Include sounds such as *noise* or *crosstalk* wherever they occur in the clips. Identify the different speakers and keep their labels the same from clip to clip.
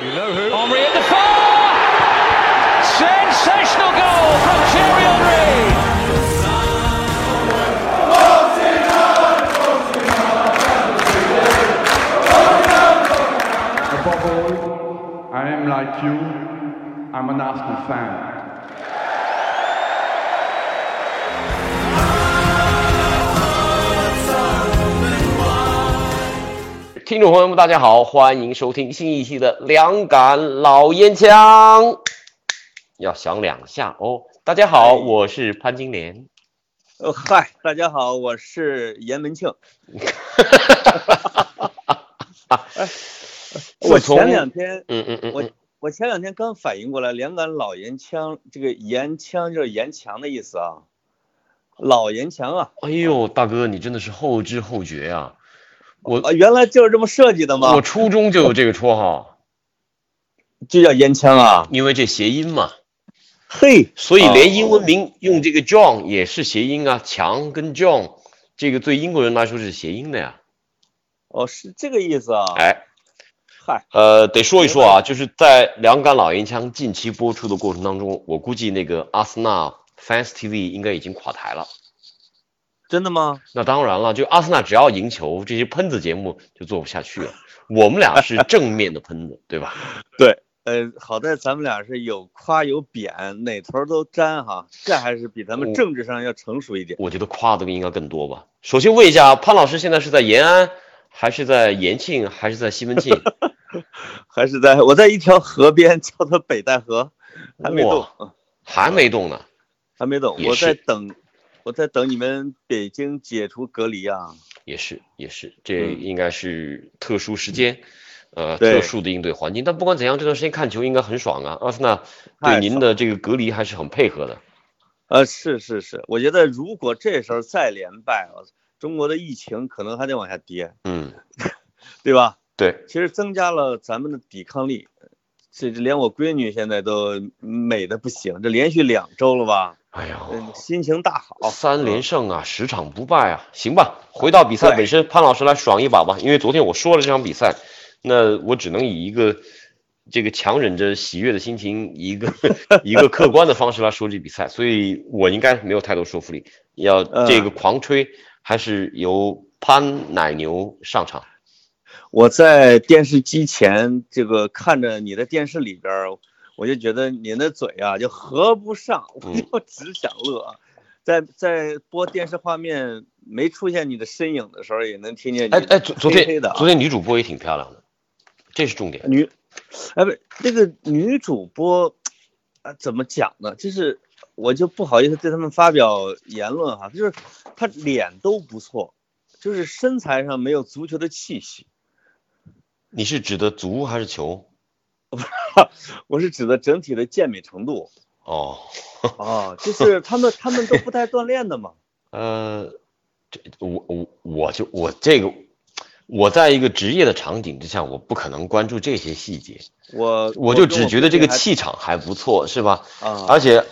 Speaker 1: You know who? Henry at the far! Sensational goal from Thierry Henry!
Speaker 2: Above all, I am like you. I'm an Arsenal fan.
Speaker 3: 听众朋友们，大家好，欢迎收听新一期的两杆老烟枪，要响两下哦。大家好，我是潘金莲。
Speaker 4: 哦嗨，大家好，我是严文庆。*laughs* 我前两天，
Speaker 3: 嗯嗯嗯，
Speaker 4: 我
Speaker 3: 嗯
Speaker 4: 我前两天刚反应过来，两杆老烟枪，这个烟枪就是沿墙的意思啊，老烟枪啊，
Speaker 3: 哎呦，大哥，你真的是后知后觉呀、我
Speaker 4: 啊，原来就是这么设计的吗？
Speaker 3: 我初中就有这个绰号，*laughs*
Speaker 4: 就叫烟枪啊，
Speaker 3: 因为这谐音嘛，
Speaker 4: 嘿，
Speaker 3: 所以连英文
Speaker 4: 哦
Speaker 3: 名用这个 John 也是谐音啊，强跟 John 这个对英国人来说是谐音的呀。
Speaker 4: 哦是这个意思啊，
Speaker 3: 哎，
Speaker 4: 嗨，
Speaker 3: 呃，得说一说啊，就是在两杆老烟枪近期播出的过程当中，我估计那个阿森纳 Fans TV 应该已经垮台了。
Speaker 4: 真的吗？
Speaker 3: 那当然了，就阿森纳只要赢球，这些喷子节目就做不下去了。我们俩是正面的喷子，对吧？*laughs*
Speaker 4: 对，呃，好在咱们俩是有夸有贬，哪头都沾哈，这还是比咱们政治上要成熟一点。
Speaker 3: 我觉得夸的应该更多吧。首先问一下，潘老师现在是在延安，还是在延庆，还是在西门庆？*laughs*
Speaker 4: 还是在我在一条河边，叫做北戴河，还没动，
Speaker 3: 还没动呢。
Speaker 4: 还没动，我在等，我在等你们北京解除隔离啊。
Speaker 3: 也是也是，这
Speaker 4: 嗯
Speaker 3: 应该是特殊时间，呃，特殊的应对环境。但不管怎样，这段时间看球应该很爽啊。阿森纳对您的这个隔离还是很配合的。
Speaker 4: 呃，是是是，我觉得如果这时候再连败，啊中国的疫情可能还得往下跌，
Speaker 3: 嗯，*laughs*
Speaker 4: 对吧？
Speaker 3: 对，
Speaker 4: 其实增加了咱们的抵抗力，这这连我闺女现在都美的不行，这连续两周了吧，
Speaker 3: 哎呦，
Speaker 4: 嗯，心情大好，
Speaker 3: 三连胜啊，十场不败啊，行吧。回到比赛本身，潘老师来爽一把吧。因为昨天我说了这场比赛，那我只能以一个这个强忍着喜悦的心情，一个 *laughs* 一个客观的方式来说这比赛，所以我应该没有太多说服力。要这个狂吹，还是由潘奶牛上场。
Speaker 4: 我在电视机前这个看着你的电视里边儿，我就觉得你的嘴啊就合不上，我
Speaker 3: 嗯
Speaker 4: 就只想乐。在在播电视画面没出现你的身影的时候，也能听见你
Speaker 3: 哎哎，昨昨天昨天女主播也挺漂亮的，这是重点。
Speaker 4: 女，哎不，这个女主播啊怎么讲呢？就是我就不好意思对他们发表言论哈，就是她脸都不错，就是身材上没有足球的气息。
Speaker 3: 你是指的足还是球？*laughs*
Speaker 4: 我是指的整体的健美程度
Speaker 3: 哦，*laughs*
Speaker 4: 啊，就是他们他们都不太锻炼的嘛。*laughs*
Speaker 3: 呃，这我我我就我这个，我在一个职业的场景之下，我不可能关注这些细节，
Speaker 4: 我
Speaker 3: 我就只觉得这个气场还不错，是吧？
Speaker 4: 啊，
Speaker 3: 而且，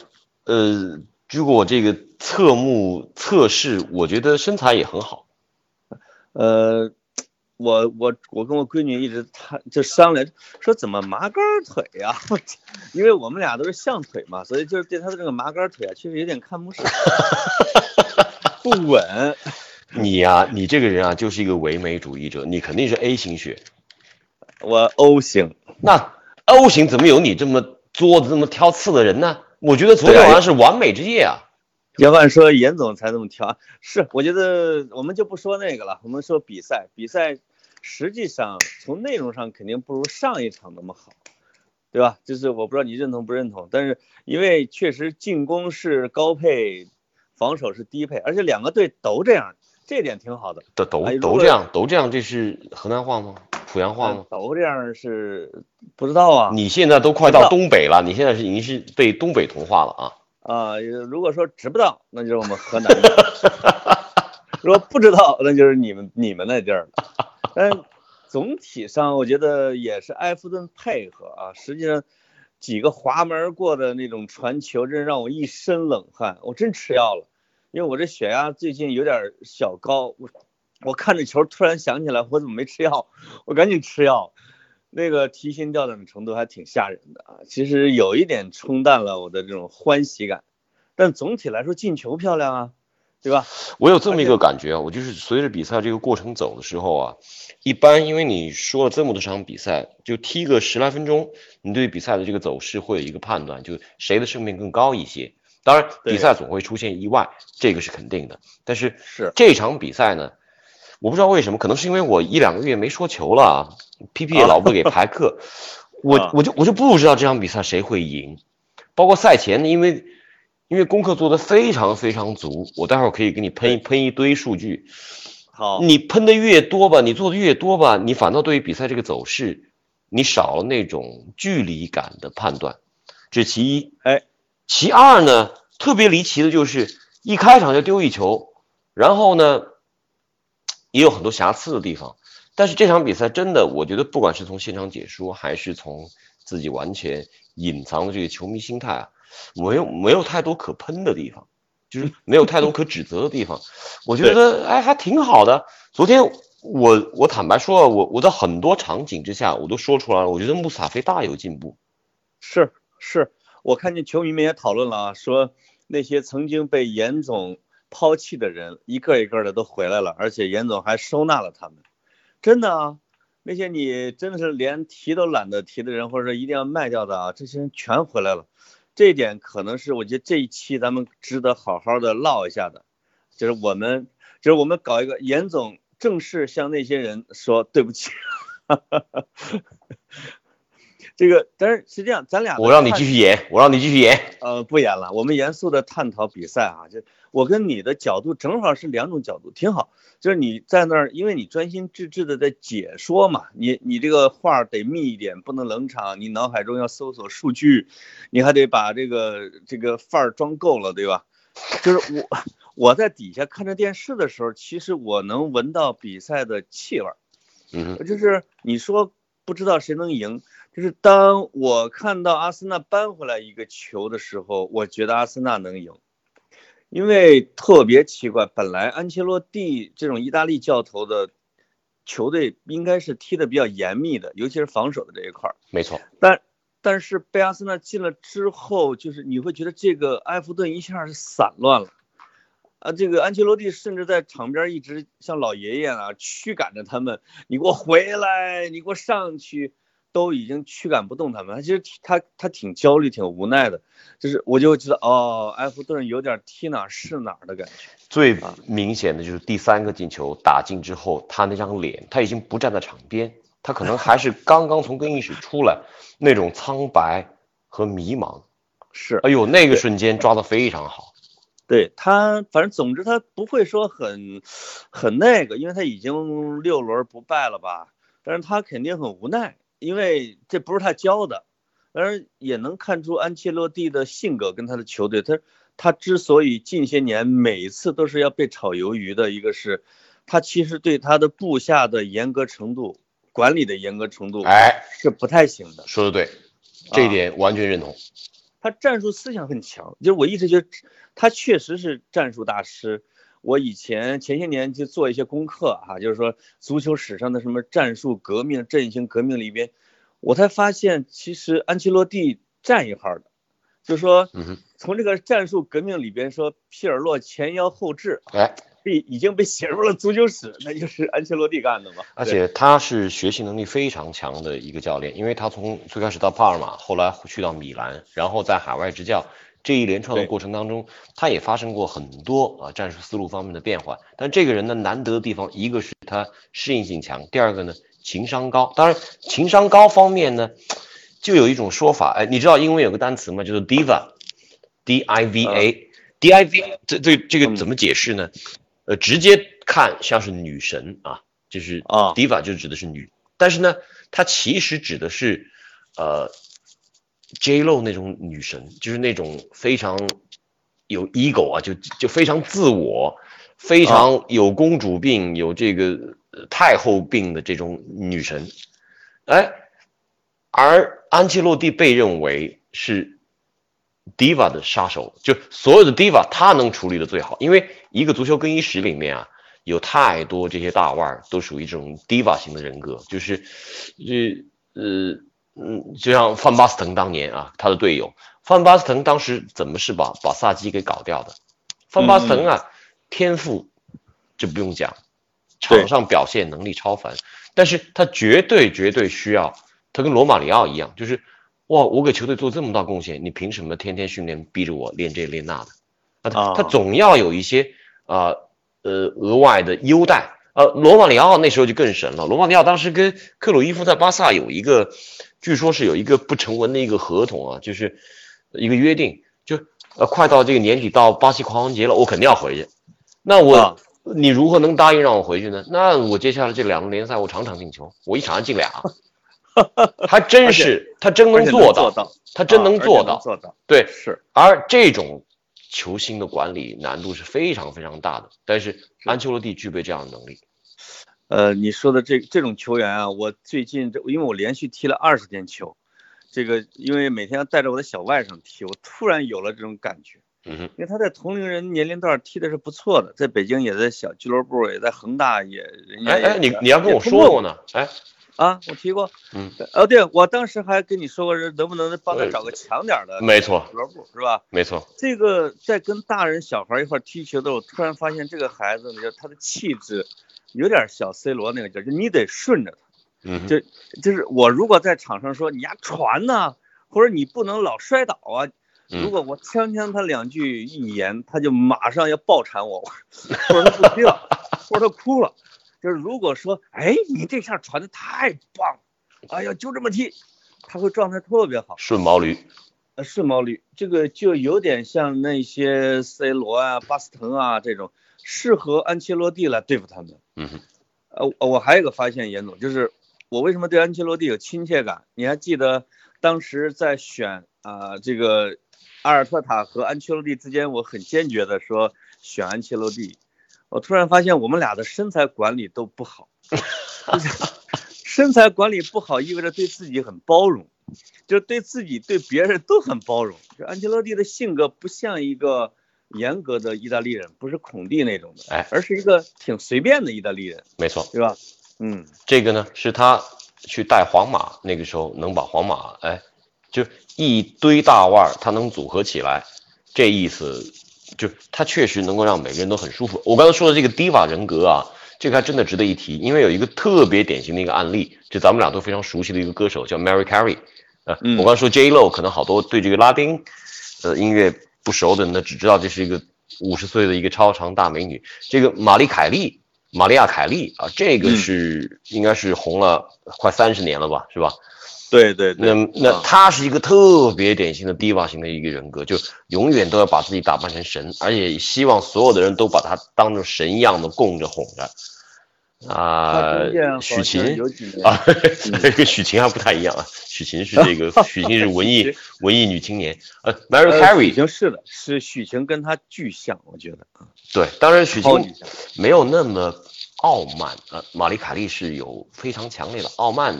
Speaker 3: 呃，如果这个侧目测试，我觉得身材也很好。
Speaker 4: 呃，我我我跟我闺女一直谈就商量说怎么麻杆儿腿呀、*laughs* 因为我们俩都是象腿嘛，所以就是对她的这个麻杆儿腿啊，确实有点看不上，*laughs* 不稳。
Speaker 3: 你呀、你这个人啊，就是一个唯美主义者，你肯定是 A 型血。
Speaker 4: 我 O 型，
Speaker 3: 那 O 型怎么有你这么作的、这么挑刺的人呢？我觉得昨天晚上是完美之夜啊。
Speaker 4: 要不然说严总才这么挑，是我觉得我们就不说那个了，我们说比赛，比赛实际上从内容上肯定不如上一场那么好，对吧？就是我不知道你认同不认同，但是因为确实进攻是高配，防守是低配，而且两个队都这样，这点挺好的。
Speaker 3: 都都都这样，都这样，这是河南话吗？濮阳话吗？
Speaker 4: 都这样是不知道啊
Speaker 3: 你现在都快到东北了，你现在是已经是被东北同化了啊！
Speaker 4: 啊，如果说知不道，那就是我们河南的；*laughs* 如果不知道，那就是你们你们那地儿。但总体上，我觉得也是埃弗顿配合啊。实际上，几个滑门过的那种传球，真让我一身冷汗，我真吃药了。因为我这血压最近有点小高，我我看着球突然想起来，我怎么没吃药？我赶紧吃药。那个提心吊胆的程度还挺吓人的啊。其实有一点冲淡了我的这种欢喜感，但总体来说进球漂亮啊，对吧？
Speaker 3: 我有这么一个感觉啊，我就是随着比赛这个过程走的时候啊，一般因为你说了这么多场比赛，就踢个十来分钟，你对比赛的这个走势会有一个判断，就谁的胜面更高一些。当然，比赛总会出现意外，这个是肯定的。但是
Speaker 4: 是
Speaker 3: 这场比赛呢，我不知道为什么，可能是因为我一两个月没说球了啊，PP 也老不给排课，*laughs* 我
Speaker 4: 啊
Speaker 3: 我就我就不知道这场比赛谁会赢。包括赛前，因为因为功课做的非常非常足，我待会儿可以给你喷一喷一堆数据。
Speaker 4: 好，
Speaker 3: 你喷的越多吧，你做的越多吧，你反倒对于比赛这个走势，你少了那种距离感的判断，这是其一。
Speaker 4: 哎，
Speaker 3: 其二呢，特别离奇的就是一开场就丢一球，然后呢，也有很多瑕疵的地方。但是这场比赛真的，我觉得不管是从现场解说，还是从自己完全隐藏的这个球迷心态啊，没有没有太多可喷的地方，就是没有太多可指责的地方。我觉得哎还挺好的。昨天我我坦白说，我我在很多场景之下我都说出来了，我觉得穆斯塔菲大有进步。
Speaker 4: 是是，我看见球迷们也讨论了啊，说那些曾经被严总抛弃的人，一个一个的都回来了，而且严总还收纳了他们。真的啊，那些你真的是连提都懒得提的人，或者说一定要卖掉的啊，这些人全回来了。这一点可能是我觉得这一期咱们值得好好的唠一下的，就是我们就是我们搞一个严总正式向那些人说对不起。*laughs* 这个，但是是这样，咱俩
Speaker 3: 我让你继续演，我让你继续演。
Speaker 4: 呃，不演了，我们严肃的探讨比赛啊。就我跟你的角度正好是两种角度，挺好。就是你在那儿，因为你专心致志的在解说嘛，你你这个话得密一点，不能冷场。你脑海中要搜索数据，你还得把这个这个范儿装够了，对吧？就是我我在底下看着电视的时候，其实我能闻到比赛的气味儿。
Speaker 3: 嗯，
Speaker 4: 就是你说不知道谁能赢，就是当我看到阿森纳扳回来一个球的时候，我觉得阿森纳能赢，因为特别奇怪，本来安切洛蒂这种意大利教头的球队应该是踢得比较严密的，尤其是防守的这一块儿，
Speaker 3: 没错，
Speaker 4: 但但是贝阿森纳进了之后，就是你会觉得这个埃弗顿一下是散乱了。啊，这个安切洛蒂甚至在场边一直像老爷爷啊驱赶着他们，你给我回来，你给我上去，都已经驱赶不动他们。他其实他他挺焦虑，挺无奈的，就是我就觉得哦，埃弗顿有点踢哪是哪的感觉。
Speaker 3: 最明显的就是第三个进球打进之后，他那张脸，他已经不站在场边，他可能还是刚刚从更衣室出来，那种苍白和迷茫。*laughs*
Speaker 4: 是，
Speaker 3: 哎呦，那个瞬间抓的非常好。
Speaker 4: 对他，反正总之他不会说很很那个，因为他已经六轮不败了吧。但是他肯定很无奈，因为这不是他教的。而也能看出安切洛蒂的性格跟他的球队，他他之所以近些年每一次都是要被炒鱿鱼的，一个是他其实对他的部下的严格程度、管理的严格程度，
Speaker 3: 哎，
Speaker 4: 是不太行的。
Speaker 3: 说的对，这一点完全认同。
Speaker 4: 他战术思想很强，就是我一直觉得他确实是战术大师。我以前前些年就做一些功课哈、就是说足球史上的什么战术革命、阵型革命里边，我才发现其实安切洛蒂占一号的，就是说从这个战术革命里边说皮尔洛前腰后置，
Speaker 3: 哎，
Speaker 4: 被已经被写入了足球史，那就是安切洛蒂干的嘛。
Speaker 3: 而且他是学习能力非常强的一个教练，因为他从最开始到帕尔马，后来去到米兰，然后在海外执教，这一连串的过程当中，他也发生过很多啊战术思路方面的变化。但这个人呢，难得的地方，一个是他适应性强，第二个呢，情商高。当然，情商高方面呢，就有一种说法，哎，你知道英文有个单词吗？就是 diva，d i v a，d i v 这这这个怎么解释呢？呃，直接看像是女神啊，就是
Speaker 4: 啊
Speaker 3: diva 就指的是女，但是呢，它其实指的是呃 J Lo 那种女神，就是那种非常有 ego 啊，就就非常自我，非常有公主病、有这个呃太后病的这种女神，哎，而安切洛蒂被认为是 diva 的杀手，就所有的 diva 他能处理的最好，因为一个足球更衣室里面啊，有太多这些大腕儿都属于这种 diva 型的人格，就是，呃呃嗯，就像范巴斯滕当年啊，他的队友范巴斯滕当时怎么是把把萨基给搞掉的？范巴斯滕啊，天赋就不用讲，场上表现能力超凡，但是他绝对绝对需要，他跟罗马里奥一样，就是哇，我给球队做这么大贡献，你凭什么天天训练逼着我练这练那的？啊，他总要有一些啊呃额外的优待。呃，罗马里奥那时候就更神了。罗马里奥当时跟克鲁伊夫在巴萨有一个，据说是有一个不成文的一个合同啊，就是一个约定，就呃快到这个年底到巴西狂欢节了，我肯定要回去。那我、
Speaker 4: 啊
Speaker 3: 你如何能答应让我回去呢？那我接下来这两轮联赛我场场进球，我一场进俩，*laughs* 他真是他真能做到，他真能做到。
Speaker 4: 做到，
Speaker 3: 对，
Speaker 4: 是
Speaker 3: 而这种球星的管理难度是非常非常大的，但是安切洛蒂具备这样的能力。
Speaker 4: 呃，你说的这这种球员啊，我最近这因为我连续踢了二十天球，这个因为每天要带着我的小外甥踢，我突然有了这种感觉。因为他在同龄人年龄段踢的是不错的，在北京也在小俱乐部，也在恒大也，人家也
Speaker 3: 哎哎，你你要跟我说过呢，哎，
Speaker 4: 啊，我提过，
Speaker 3: 嗯，
Speaker 4: 哦，对我当时还跟你说过，能不能帮他找个强点的
Speaker 3: 没错
Speaker 4: 俱乐部，是吧？
Speaker 3: 没错，
Speaker 4: 这个在跟大人小孩一块踢球的时候，突然发现这个孩子呢，就他的气质有点小 C 罗那个劲儿，就你得顺着他。
Speaker 3: 嗯，
Speaker 4: 就就是我如果在场上说你丫传呐、或者你不能老摔倒啊，
Speaker 3: 嗯
Speaker 4: 如果我呛呛他两句一言，他就马上要爆产我，或者他不踢了，*laughs* 或者他哭了。就是如果说，哎，你这下传的太棒了，哎呀，就这么踢，他会状态特别好。
Speaker 3: 顺毛驴，
Speaker 4: 呃，顺毛驴，这个就有点像那些 C 罗啊、巴斯滕啊这种，适合安切洛蒂来对付他们。
Speaker 3: 嗯哼，
Speaker 4: 呃，我还有一个发现，严总，就是我为什么对安切洛蒂有亲切感？你还记得当时在选啊、这个阿尔特塔和安切洛蒂之间，我很坚决的说选安切洛蒂。我突然发现我们俩的身材管理都不好，*laughs* 身材管理不好意味着对自己很包容，就是对自己对别人都很包容。就安切洛蒂的性格不像一个严格的意大利人，不是孔蒂那种的，
Speaker 3: 哎
Speaker 4: 而是一个挺随便的意大利人，
Speaker 3: 没错，
Speaker 4: 对吧？嗯，
Speaker 3: 这个呢是他去带皇马那个时候能把皇马哎，就一堆大腕儿他能组合起来，这意思就他确实能够让每个人都很舒服。我刚才说的这个 diva 人格啊，这个还真的值得一提，因为有一个特别典型的一个案例，就咱们俩都非常熟悉的一个歌手叫 Mary Carey。呃，
Speaker 4: 嗯
Speaker 3: 我刚才说 J Lo，可能好多对这个拉丁呃音乐不熟的呢，只知道这是一个五十岁的一个超长大美女。这个玛丽凯莉，玛利亚凯莉啊，这个
Speaker 4: 嗯
Speaker 3: 是、应该是红了快三十年了吧，是吧？
Speaker 4: 对对对，
Speaker 3: 那那
Speaker 4: 啊。
Speaker 3: 她是一个特别典型的 diva 型的一个人格，就永远都要把自己打扮成神，而且希望所有的人都把他当成神一样的供着哄着。啊许晴啊，跟许晴还不太一样啊，许晴是这个 *laughs* 许晴是文艺文艺女青年，呃，Mary
Speaker 4: 呃
Speaker 3: Carey
Speaker 4: 已经是了，是许晴跟她巨像，我觉得。啊，
Speaker 3: 对，当然许晴。没有那么傲慢，啊，玛丽卡莉是有非常强烈的傲慢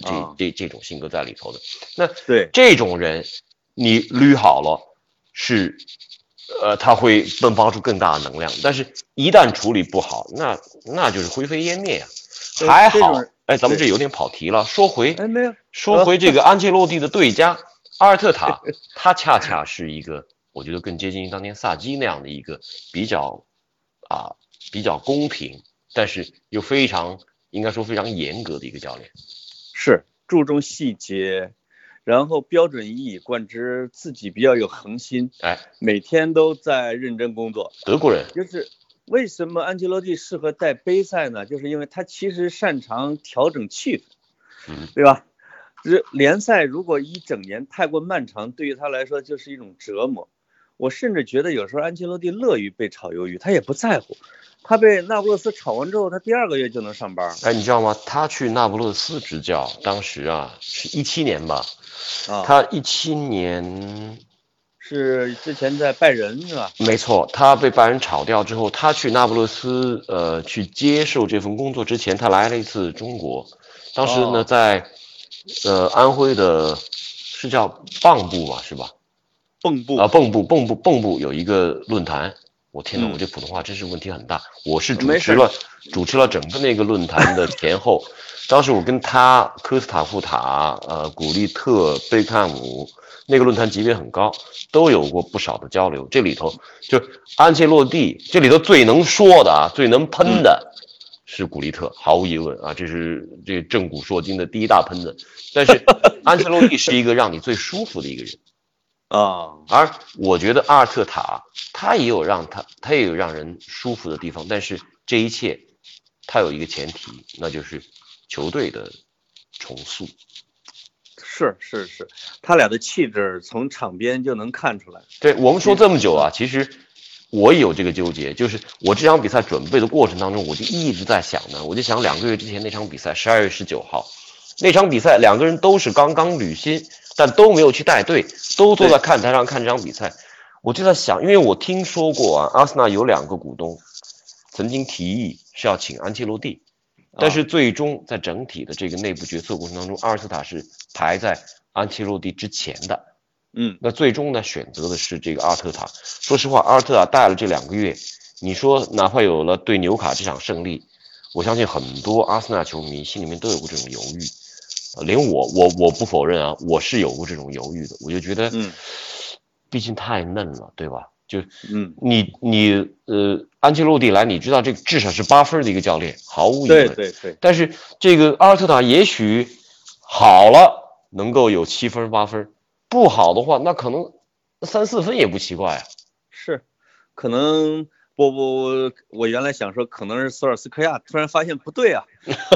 Speaker 3: 这、
Speaker 4: 啊
Speaker 3: 这这种性格在里头的。那
Speaker 4: 对，
Speaker 3: 这种人，你捋好了，是，呃，他会迸发出更大的能量，但是一旦处理不好，那那就是灰飞烟灭啊。还好哎，咱们这有点跑题了。说回
Speaker 4: 哎，没有，
Speaker 3: 说回这个安切洛蒂的对家阿尔特塔，*laughs* 他恰恰是一个我觉得更接近于当年萨基那样的一个比较啊比较公平，但是又非常应该说非常严格的一个教练。
Speaker 4: 是注重细节，然后标准一以贯之，自己比较有恒心，
Speaker 3: 哎，
Speaker 4: 每天都在认真工作。
Speaker 3: 德国人，
Speaker 4: 就是为什么安切洛蒂适合带杯赛呢？就是因为他其实擅长调整气氛，
Speaker 3: 嗯，
Speaker 4: 对吧？这联赛如果一整年太过漫长，对于他来说就是一种折磨。我甚至觉得有时候安切洛蒂乐于被炒鱿鱼，他也不在乎。他被那不勒斯炒完之后，他第二个月就能上班
Speaker 3: 哎，你知道吗？他去那不勒斯执教，当时啊是一七年吧，
Speaker 4: 啊。
Speaker 3: 他一七年
Speaker 4: 是之前在拜仁是吧？
Speaker 3: 没错，他被拜仁炒掉之后，他去那不勒斯，呃，去接受这份工作之前，他来了一次中国。当时呢，
Speaker 4: 哦
Speaker 3: 在呃安徽的，是叫蚌埠吧，是吧？
Speaker 4: 蚌埠
Speaker 3: 啊，蚌埠，蚌埠，蚌埠有一个论坛，我天呐，
Speaker 4: 嗯
Speaker 3: 我这普通话真是问题很大。我是主持了主持了整个那个论坛的前后，当时我跟他、科斯塔库塔、呃古利特、贝克汉姆那个论坛级别很高，都有过不少的交流。这里头就安切洛蒂，这里头最能说的啊，最能喷的是古利特，毫无疑问啊，这是这个正骨烁今的第一大喷子。但是安切洛蒂是一个让你最舒服的一个人。
Speaker 4: 啊，
Speaker 3: 而我觉得阿尔特塔他也有让他他也有让人舒服的地方，但是这一切他有一个前提，那就是球队的重塑。
Speaker 4: 是是是，他俩的气质从场边就能看出来。
Speaker 3: 对我们说这么久啊，其实我也有这个纠结，就是我这场比赛准备的过程当中，我就一直在想呢，我就想两个月之前那场比赛，十二月十九号那场比赛，两个人都是刚刚履新，但都没有去带队，都坐在看台上看这场比赛。我就在想，因为我听说过啊，阿森纳有两个股东曾经提议是要请安切洛蒂，但是最终在整体的这个内部决策过程当中，阿尔特塔是排在安切洛蒂之前的。
Speaker 4: 嗯，
Speaker 3: 那最终呢，选择的是这个阿尔特塔。说实话，阿尔特塔带了这两个月，你说哪怕有了对纽卡这场胜利，我相信很多阿森纳球迷心里面都有过这种犹豫，呃连我我我不否认啊，我是有过这种犹豫的。我就觉得，
Speaker 4: 嗯，
Speaker 3: 毕竟太嫩了，对吧？就
Speaker 4: 嗯，
Speaker 3: 你你呃，安切洛蒂来，你知道这至少是八分的一个教练，毫无疑
Speaker 4: 对
Speaker 3: 问。
Speaker 4: 对对，
Speaker 3: 但是这个阿尔特塔也许好了，能够有七分八分；不好的话，那可能三四分也不奇怪啊。
Speaker 4: 是，可能不不，我原来想说可能是索尔斯克亚，突然发现不对啊，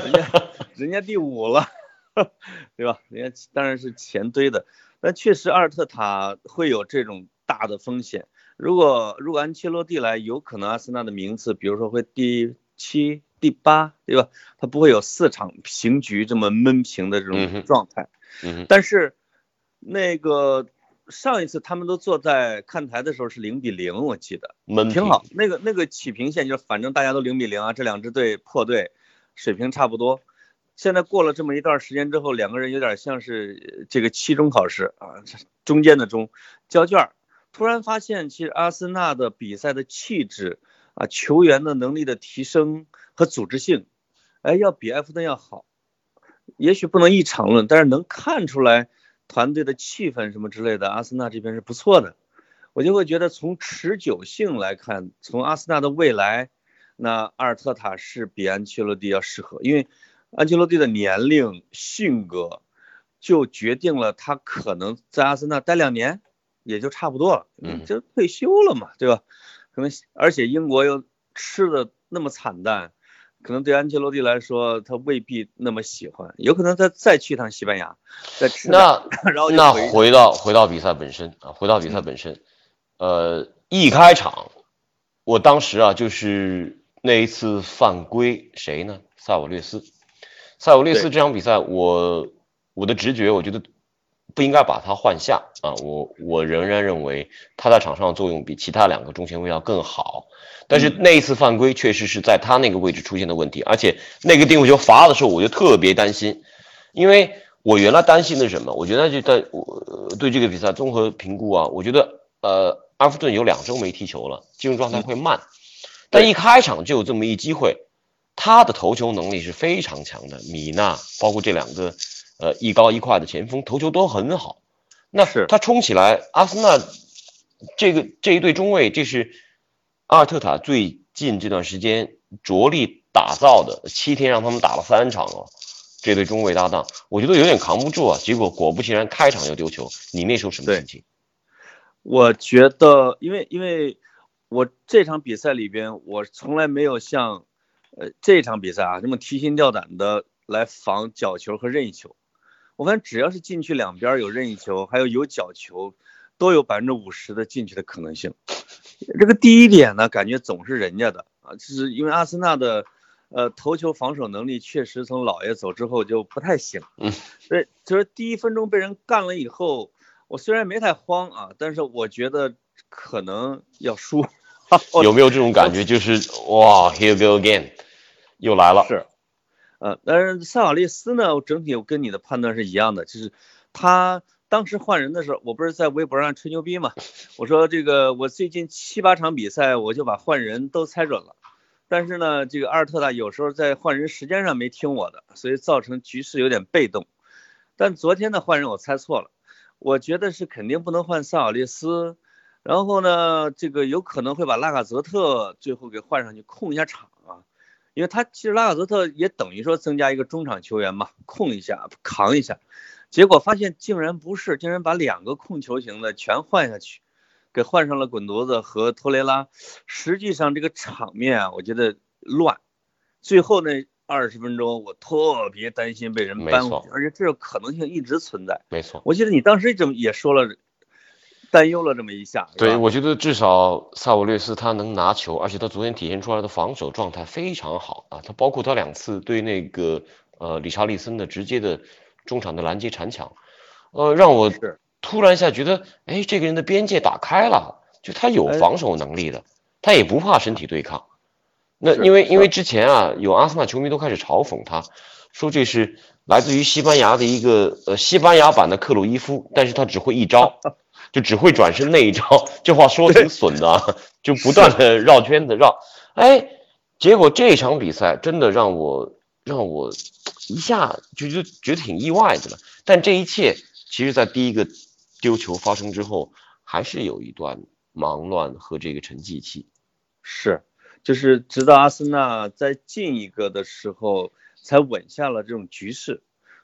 Speaker 4: 人家 *laughs* 人家第五了，*laughs* 对吧？人家当然是钱堆的，但确实阿尔特塔会有这种大的风险。如果如果安切洛蒂来，有可能阿森纳的名次，比如说会第七、第八，对吧？他不会有四场平局这么闷平的这种状态。
Speaker 3: 嗯哼，
Speaker 4: 但是那个上一次他们都坐在看台的时候是零比零，我记得
Speaker 3: 闷平
Speaker 4: 挺好。那个那个起平线就是反正大家都零比零啊，这两支队破队水平差不多。现在过了这么一段时间之后，两个人有点像是这个期中考试啊，中间的中交卷，突然发现其实阿森纳的比赛的气质啊，球员的能力的提升和组织性，哎，要比埃弗顿要好。也许不能一场论，但是能看出来团队的气氛什么之类的，阿森纳这边是不错的。我就会觉得从持久性来看，从阿森纳的未来，那阿尔特塔是比安切洛蒂要适合，因为安切洛蒂的年龄、性格就决定了他可能在阿森纳待两年也就差不多了，
Speaker 3: 嗯
Speaker 4: 就退休了嘛，对吧？可能而且英国又吃的那么惨淡，可能对安切洛蒂来说，他未必那么喜欢，有可能他再去一趟西班牙，再吃
Speaker 3: 那 *laughs*
Speaker 4: 然后就
Speaker 3: 那
Speaker 4: 回
Speaker 3: 回到回到比赛本身啊，回到比赛本身，呃，一开场，我当时啊就是那一次犯规，谁呢？萨瓦略斯。萨瓦略斯这场比赛，我我的直觉，我觉得不应该把他换下啊，我我仍然认为他在场上的作用比其他两个中前卫要更好。但是那一次犯规确实是在他那个位置出现的问题，而且那个定位球罚的时候，我就特别担心，因为我原来担心的是什么？我觉得就在我对这个比赛综合评估啊，我觉得呃，阿弗顿有两周没踢球了，进入状态会慢，但一开场就有这么一机会，他的头球能力是非常强的，米纳包括这两个呃一高一快的前锋头球都很好，那
Speaker 4: 是
Speaker 3: 他冲起来，阿森纳这个这一对中卫，这是阿尔特塔最近这段时间着力打造的，七天让他们打了三场哦。这对中卫搭档，我觉得有点扛不住啊。结果果不其然，开场就丢球。你那时候什么
Speaker 4: 对
Speaker 3: 心情？
Speaker 4: 我觉得，因为因为我这场比赛里边，我从来没有像呃这场比赛啊这么提心吊胆的来防角球和任意球。我发现只要是禁区两边有任意球，还有有角球，都有百分之五十的进去的可能性。这个第一点呢，感觉总是人家的啊，就是因为阿森纳的呃头球防守能力确实从老爷走之后就不太行。
Speaker 3: 嗯，
Speaker 4: 对，就是第一分钟被人干了以后。我虽然没太慌啊，但是我觉得可能要输。*laughs*
Speaker 3: 有没有这种感觉？就是哇，Here go again，又来了。
Speaker 4: 是，呃，但是萨瓦利斯呢，整体我跟你的判断是一样的，就是他当时换人的时候，我不是在微博上吹牛逼嘛？我说这个我最近七八场比赛我就把换人都猜准了，但是呢，这个阿尔特塔有时候在换人时间上没听我的，所以造成局势有点被动。但昨天的换人我猜错了，我觉得是肯定不能换萨瓦利斯，然后呢，这个有可能会把拉卡泽特最后给换上去控一下场，因为他其实拉卡泽特也等于说增加一个中场球员嘛，控一下扛一下。结果发现竟然不是，竟然把两个控球型的全换下去，给换上了滚犊子和托雷拉。实际上这个场面啊，我觉得乱。最后那二十分钟，我特别担心被人扳回去，而且这种可能性一直存在。
Speaker 3: 没错，
Speaker 4: 我记得你当时怎么也说了，担忧了这么一下。
Speaker 3: 对，我觉得至少萨沃略斯他能拿球，而且他昨天体现出来的防守状态非常好啊。他包括他两次对那个呃理查利森的直接的。中场的拦截铲抢，呃，让我突然一下觉得，哎，这个人的边界打开了，就他有防守能力的，他也不怕身体对抗。那因为因为之前啊，有阿森纳球迷都开始嘲讽他，说这是来自于西班牙的一个呃西班牙版的克鲁伊夫，但是他只会一招，就只会转身那一招。这话说挺损的，就不断的绕圈子绕。哎，结果这场比赛真的让我让我。一下就就觉得挺意外的了，但这一切其实，在第一个丢球发生之后，还是有一段忙乱和这个沉寂期。
Speaker 4: 是，就是直到阿森纳在进一个的时候，才稳下了这种局势。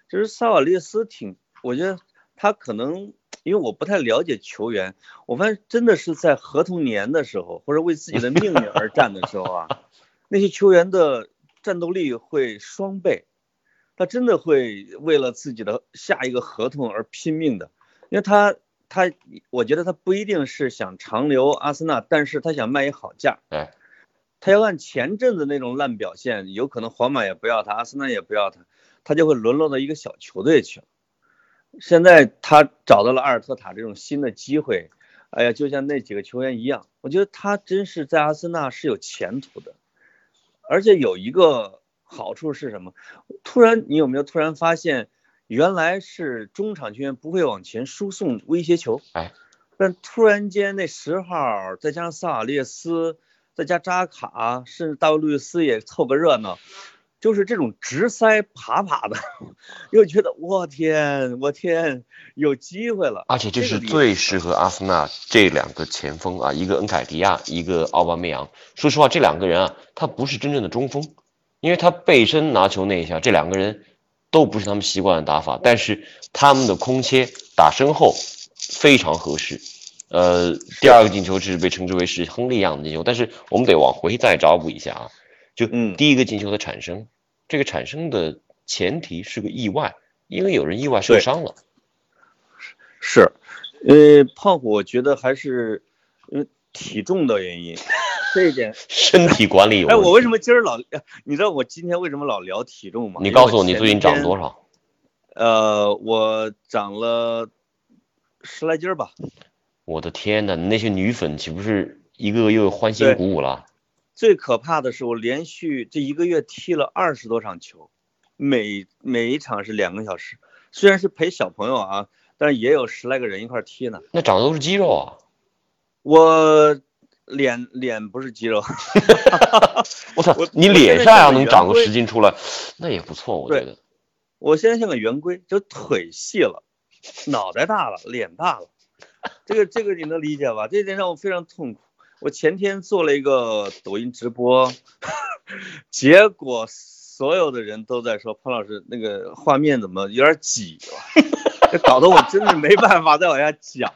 Speaker 4: 就是萨瓦列斯挺，我觉得他可能，因为我不太了解球员，我发现真的是在合同年的时候，或者为自己的命运而战的时候啊，*laughs* 那些球员的战斗力会双倍。他真的会为了自己的下一个合同而拼命的，因为他他，我觉得他不一定是想长留阿森纳，但是他想卖一好价。
Speaker 3: 哎，
Speaker 4: 他要按前阵子那种烂表现，有可能皇马也不要他，阿森纳也不要他，他就会沦落到一个小球队去了。现在他找到了阿尔特塔这种新的机会，哎呀，就像那几个球员一样，我觉得他真是在阿森纳是有前途的，而且有一个。好处是什么？突然，你有没有突然发现，原来是中场球员不会往前输送威胁球，
Speaker 3: 哎，
Speaker 4: 但突然间那十号再加上萨瓦列斯，再加扎卡，甚至大卫路易斯也凑个热闹，就是这种直塞爬爬的，*laughs* 又觉得我天，我天，有机会了。
Speaker 3: 而且这是最适合阿森纳这两个前锋啊，一个恩凯迪亚，一个奥巴梅扬。说实话，这两个人啊，他不是真正的中锋。因为他背身拿球那一下，这两个人都不是他们习惯的打法，但是他们的空切打身后非常合适。呃，第二个进球是被称之为是亨利样的进球，但是我们得往回再找补一下啊。就第一个进球的产生，这个产生的前提是个意外，因为有人意外受伤了。
Speaker 4: 是，呃，胖虎，我觉得还是因为体重的原因。*laughs* 这一点
Speaker 3: 身体管理有
Speaker 4: 哎，我为什么今儿老？你知道我今天为什么老聊体重吗？
Speaker 3: 你告诉我，你最近长了多少？
Speaker 4: 呃，我长了十来斤吧。
Speaker 3: 我的天呐，那些女粉岂不是一个个又欢欣鼓舞了？
Speaker 4: 最可怕的是，我连续这一个月踢了二十多场球，每每一场是两个小时。虽然是陪小朋友啊，但是也有十来个人一块踢呢。
Speaker 3: 那长的都是肌肉啊！
Speaker 4: 我。脸脸不是肌肉，*laughs*
Speaker 3: 我操！你脸上要能长个十斤出来，那也不错，我觉得。
Speaker 4: 我现在像个圆规，就腿细了，脑袋大了，脸大了，这个这个你能理解吧？这点让我非常痛苦。我前天做了一个抖音直播，结果所有的人都在说潘老师那个画面怎么有点挤，这搞得我真的没办法再往下讲。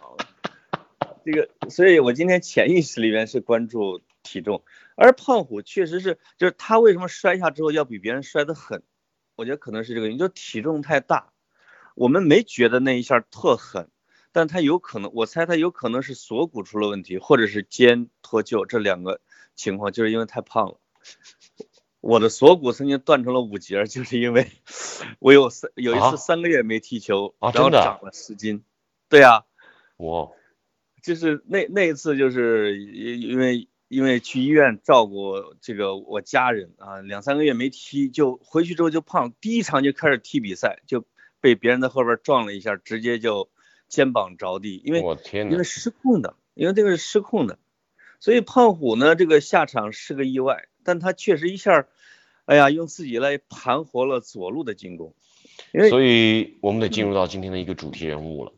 Speaker 4: 这个，所以我今天潜意识里面是关注体重，而胖虎确实是，就是他为什么摔下之后要比别人摔得狠，我觉得可能是这个原因，就体重太大，我们没觉得那一下特狠，但他有可能，我猜他有可能是锁骨出了问题，或者是肩脱臼这两个情况，就是因为太胖了。我的锁骨曾经断成了五节，就是因为我有三有一次三个月没踢球，然后长了十斤。对呀，
Speaker 3: 我。
Speaker 4: 就是那那一次，就是因为因为去医院照顾这个我家人啊，两三个月没踢，就回去之后就胖，第一场就开始踢比赛，就被别人在后边撞了一下，直接就肩膀着地，因为
Speaker 3: 我天哪
Speaker 4: 因为！失控的，因为这个是失控的，所以胖虎呢这个下场是个意外，但他确实一下，哎呀，用自己来盘活了左路的进攻，
Speaker 3: 所以我们得进入到今天的一个主题人物了，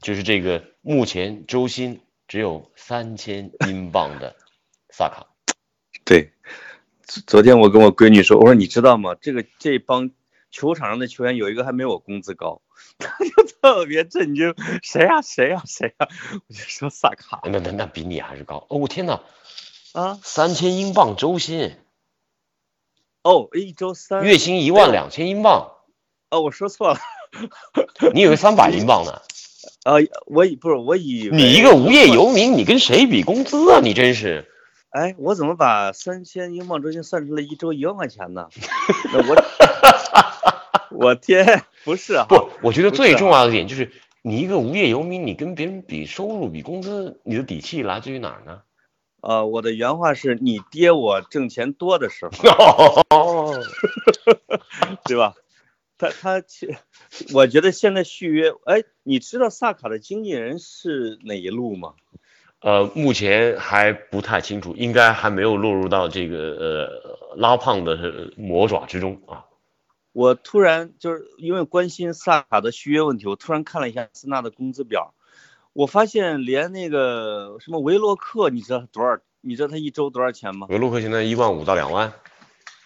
Speaker 3: 就是这个目前周薪只有三千英镑的萨卡。*laughs*
Speaker 4: 对，昨昨天我跟我闺女说，我说你知道吗？这个这帮球场上的球员有一个还没我工资高，*laughs* 他就特别震惊，谁呀、谁呀、谁呀、*laughs* 我就说萨卡
Speaker 3: 那那那比你还是高哦！我天哪，
Speaker 4: 啊，
Speaker 3: 三千英镑周薪，
Speaker 4: 哦，一周三
Speaker 3: 月薪一万两千英镑，
Speaker 4: 哦，我说错了，
Speaker 3: 你以为三百英镑呢？
Speaker 4: 啊，*laughs* 我以不是我以
Speaker 3: 你一个无业游民，你跟谁比工资啊？你真是。
Speaker 4: 哎，我怎么把三千英镑周薪算出来一周一万块钱呢？那我 *laughs* 我天，不是啊，
Speaker 3: 不，我觉得最重要的点就是，你一个无业游民，你跟别人比收入、比工资，你的底气来自于哪儿呢？
Speaker 4: 呃，我的原话是你爹我挣钱多的时候，
Speaker 3: 哦，*laughs* *laughs*
Speaker 4: 对吧？他他其，我觉得现在续约，哎，你知道萨卡的经纪人是哪一路吗？
Speaker 3: 呃，目前还不太清楚，应该还没有落入到这个呃拉胖的魔爪之中啊。
Speaker 4: 我突然就是因为关心萨卡的续约问题，我突然看了一下斯纳的工资表，我发现连那个什么维洛克，你知道多少？你知道他一周多少钱吗？
Speaker 3: 维洛克现在一万五到两万，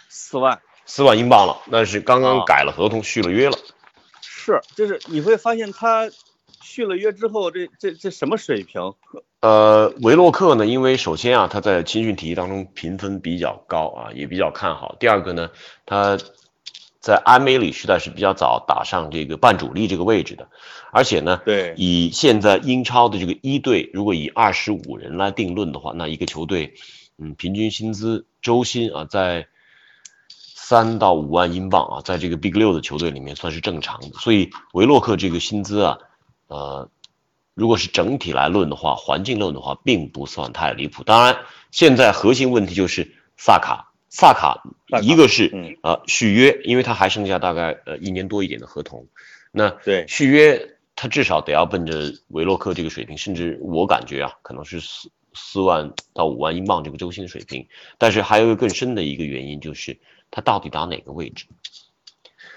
Speaker 4: 四万。
Speaker 3: 四万英镑了，那是刚刚
Speaker 4: 啊
Speaker 3: 改了合同，续了约了。
Speaker 4: 是，就是你会发现他续了约之后，这这这什么水平？
Speaker 3: 呃，维洛克呢，因为首先啊，他在青训体系当中评分比较高啊，也比较看好。第二个呢，他在安梅里时代是比较早打上这个半主力这个位置的，而且呢，
Speaker 4: 对
Speaker 3: 以现在英超的这个一队，如果以二十五人来定论的话，那一个球队，嗯，平均薪资周薪啊，在三到五万英镑啊，在这个 Big 六的球队里面算是正常的。所以维洛克这个薪资啊，呃，如果是整体来论的话，环境论的话，并不算太离谱。当然，现在核心问题就是萨卡，萨卡一个是
Speaker 4: 啊
Speaker 3: 呃续约，因为他还剩下大概呃一年多一点的合同，那
Speaker 4: 对
Speaker 3: 续约他至少得要奔着维洛克这个水平，甚至我感觉啊，可能是四四万到五万英镑这个周薪水平。但是还有一个更深的一个原因就是他到底打哪个位置？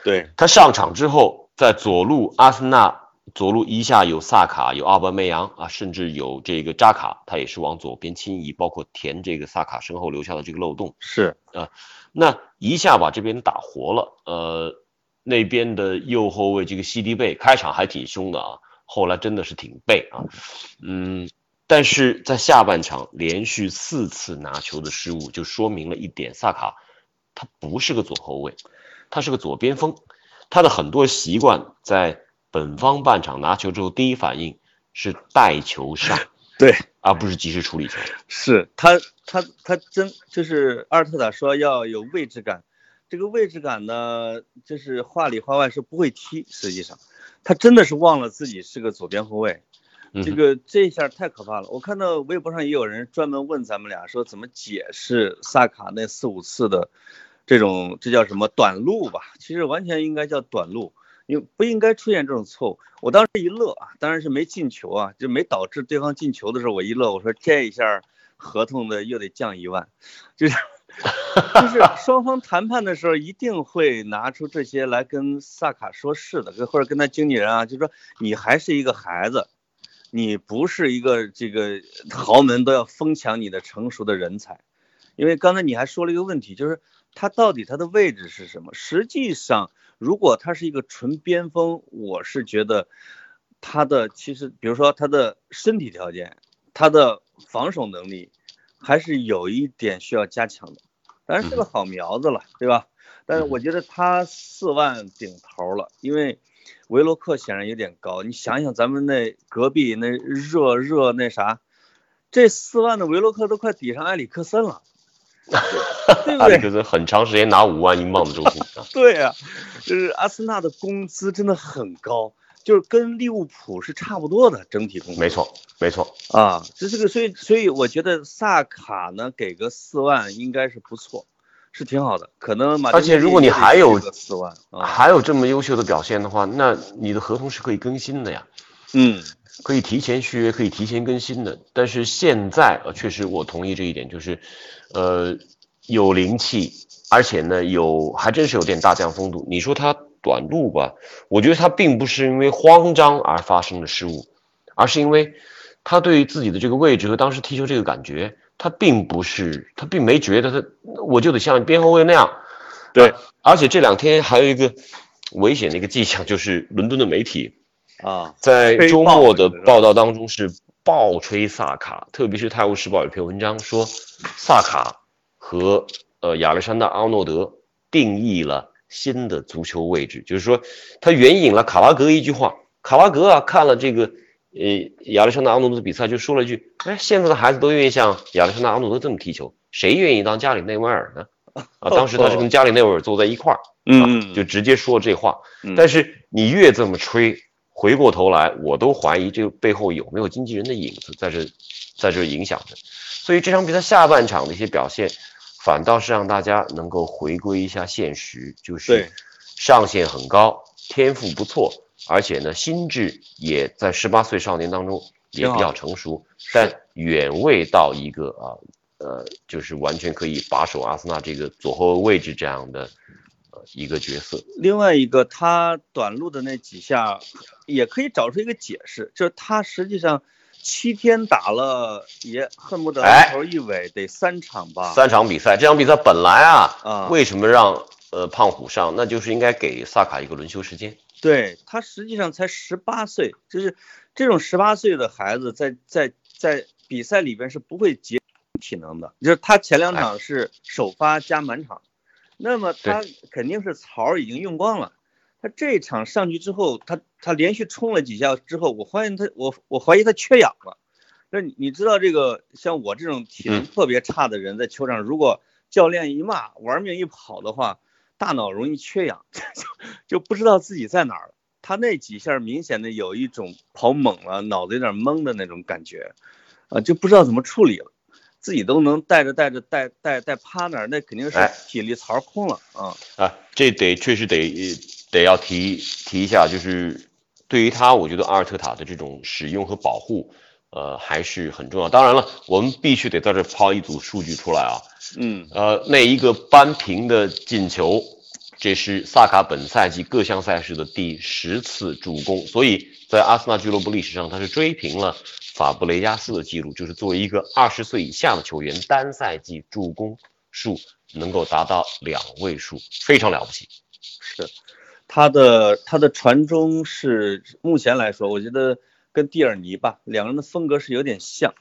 Speaker 4: 对
Speaker 3: 他上场之后，在左路阿森纳左路一下有萨卡，有阿巴梅扬啊，甚至有这个扎卡，他也是往左边倾移，包括填这个萨卡身后留下的这个漏洞。
Speaker 4: 是啊，
Speaker 3: 那一下把这边打活了，呃，那边的右后卫这个西迪贝开场还挺凶的啊，后来真的是挺背啊，嗯，但是在下半场连续四次拿球的失误，就说明了一点，萨卡他不是个左后卫，他是个左边锋，他的很多习惯在本方半场拿球之后第一反应是带球上，*laughs*
Speaker 4: 对，
Speaker 3: 而不是及时处理球。
Speaker 4: 是他他他真就是阿尔特塔说要有位置感，这个位置感呢，就是话里话外是不会踢，实际上他真的是忘了自己是个左边后卫。这个这一下太可怕了！我看到微博上也有人专门问咱们俩说怎么解释萨卡那四五次的这种这叫什么短路吧？其实完全应该叫短路，因为不应该出现这种错误。我当时一乐啊，当然是没进球啊，就没导致对方进球的时候，我一乐，我说这一下合同的又得降一万，就是就是双方谈判的时候一定会拿出这些来跟萨卡说事的，跟或者跟他经纪人啊，就说你还是一个孩子。你不是一个这个豪门都要疯抢你的成熟的人才，因为刚才你还说了一个问题，就是他到底他的位置是什么？实际上，如果他是一个纯边锋，我是觉得他的其实，比如说他的身体条件，他的防守能力，还是有一点需要加强的。当然是个好苗子了，对吧？但是我觉得他四万顶头了，因为。维罗克显然有点高，你想想咱们那隔壁那热热那啥，这四万的维罗克都快抵上埃里克森了，对不对？
Speaker 3: 阿里克森很长时间拿五万英镑的周薪啊。*laughs*
Speaker 4: 对呀、啊，就是阿森纳的工资真的很高，就是跟利物浦是差不多的整体工资。
Speaker 3: 没错，没错
Speaker 4: 啊，这这个所以所以我觉得萨卡呢给个四万应该是不错，是挺好的。可能马
Speaker 3: 而且如果你还有
Speaker 4: 四万啊，
Speaker 3: 还有这么优秀的表现的话，那你的合同是可以更新的呀，
Speaker 4: 嗯，
Speaker 3: 可以提前续约，可以提前更新的。但是现在呃，确实我同意这一点，就是，呃，有灵气，而且呢有还真是有点大将风度。你说他短路吧，我觉得他并不是因为慌张而发生的失误，而是因为他对于自己的这个位置和当时踢球这个感觉，他并不是他并没觉得他我就得像边后卫那样。
Speaker 4: 对
Speaker 3: 啊而且这两天还有一个危险的一个迹象，就是伦敦的媒体
Speaker 4: 啊，
Speaker 3: 在周末的报道当中是爆吹萨卡，特别是《泰晤士报》有篇文章说，萨卡和呃亚历山大·阿诺德定义了新的足球位置，就是说他援引了卡拉格一句话，卡拉格啊看了这个呃亚历山大·阿诺德的比赛，就说了一句：“哎，现在的孩子都愿意像亚历山大·阿诺德这么踢球，谁愿意当加里内维尔呢？”啊，当时他是跟加里内维尔坐在一块儿，
Speaker 4: 嗯，
Speaker 3: 就直接说这话
Speaker 4: 嗯。
Speaker 3: 但是你越这么吹，回过头来，我都怀疑这个背后有没有经纪人的影子在这，在这影响着。所以这场比赛下半场的一些表现，反倒是让大家能够回归一下现实，就是上限很高，天赋不错，而且呢，心智也在十八岁少年当中也比较成熟，但远未到一个啊呃，就是完全可以把守阿森纳这个左后卫位置这样的呃一个角色。
Speaker 4: 另外一个，他短路的那几下，也可以找出一个解释，就是他实际上七天打了，也恨不得
Speaker 3: 哎
Speaker 4: 一头一尾得三场吧。
Speaker 3: 三场比赛，这场比赛本来啊，
Speaker 4: 啊
Speaker 3: 为什么让呃胖虎上？那就是应该给萨卡一个轮休时间。
Speaker 4: 对他实际上才十八岁，就是这种十八岁的孩子在，在在比赛里边是不会结体能的，就是他前两场是首发加满场，那么他肯定是槽已经用光了。他这场上去之后，他他连续冲了几下之后，我怀疑他我我怀疑他缺氧了。那你你知道这个像我这种体能
Speaker 3: 嗯
Speaker 4: 特别差的人在球场，如果教练一骂玩命一跑的话，大脑容易缺氧，*laughs* 就就不知道自己在哪儿了。他那几下明显的有一种跑猛了，脑子有点懵的那种感觉，啊，就不知道怎么处理了，自己都能带着带着带带带趴那儿，那肯定是
Speaker 3: 哎
Speaker 4: 体力槽空了啊。
Speaker 3: 啊，这得确实得得要提提一下，就是对于他，我觉得阿尔特塔的这种使用和保护，呃，还是很重要。当然了，我们必须得在这抛一组数据出来啊，
Speaker 4: 嗯，
Speaker 3: 呃，那一个扳平的进球，这是萨卡本赛季各项赛事的第十次助攻，所以在阿森纳俱乐部历史上，他是追平了法布雷加斯的记录，就是作为一个二十岁以下的球员，单赛季助攻数能够达到两位数，非常了不起。
Speaker 4: 是，他的他的传中是目前来说，我觉得跟蒂尔尼吧，两个人的风格是有点像，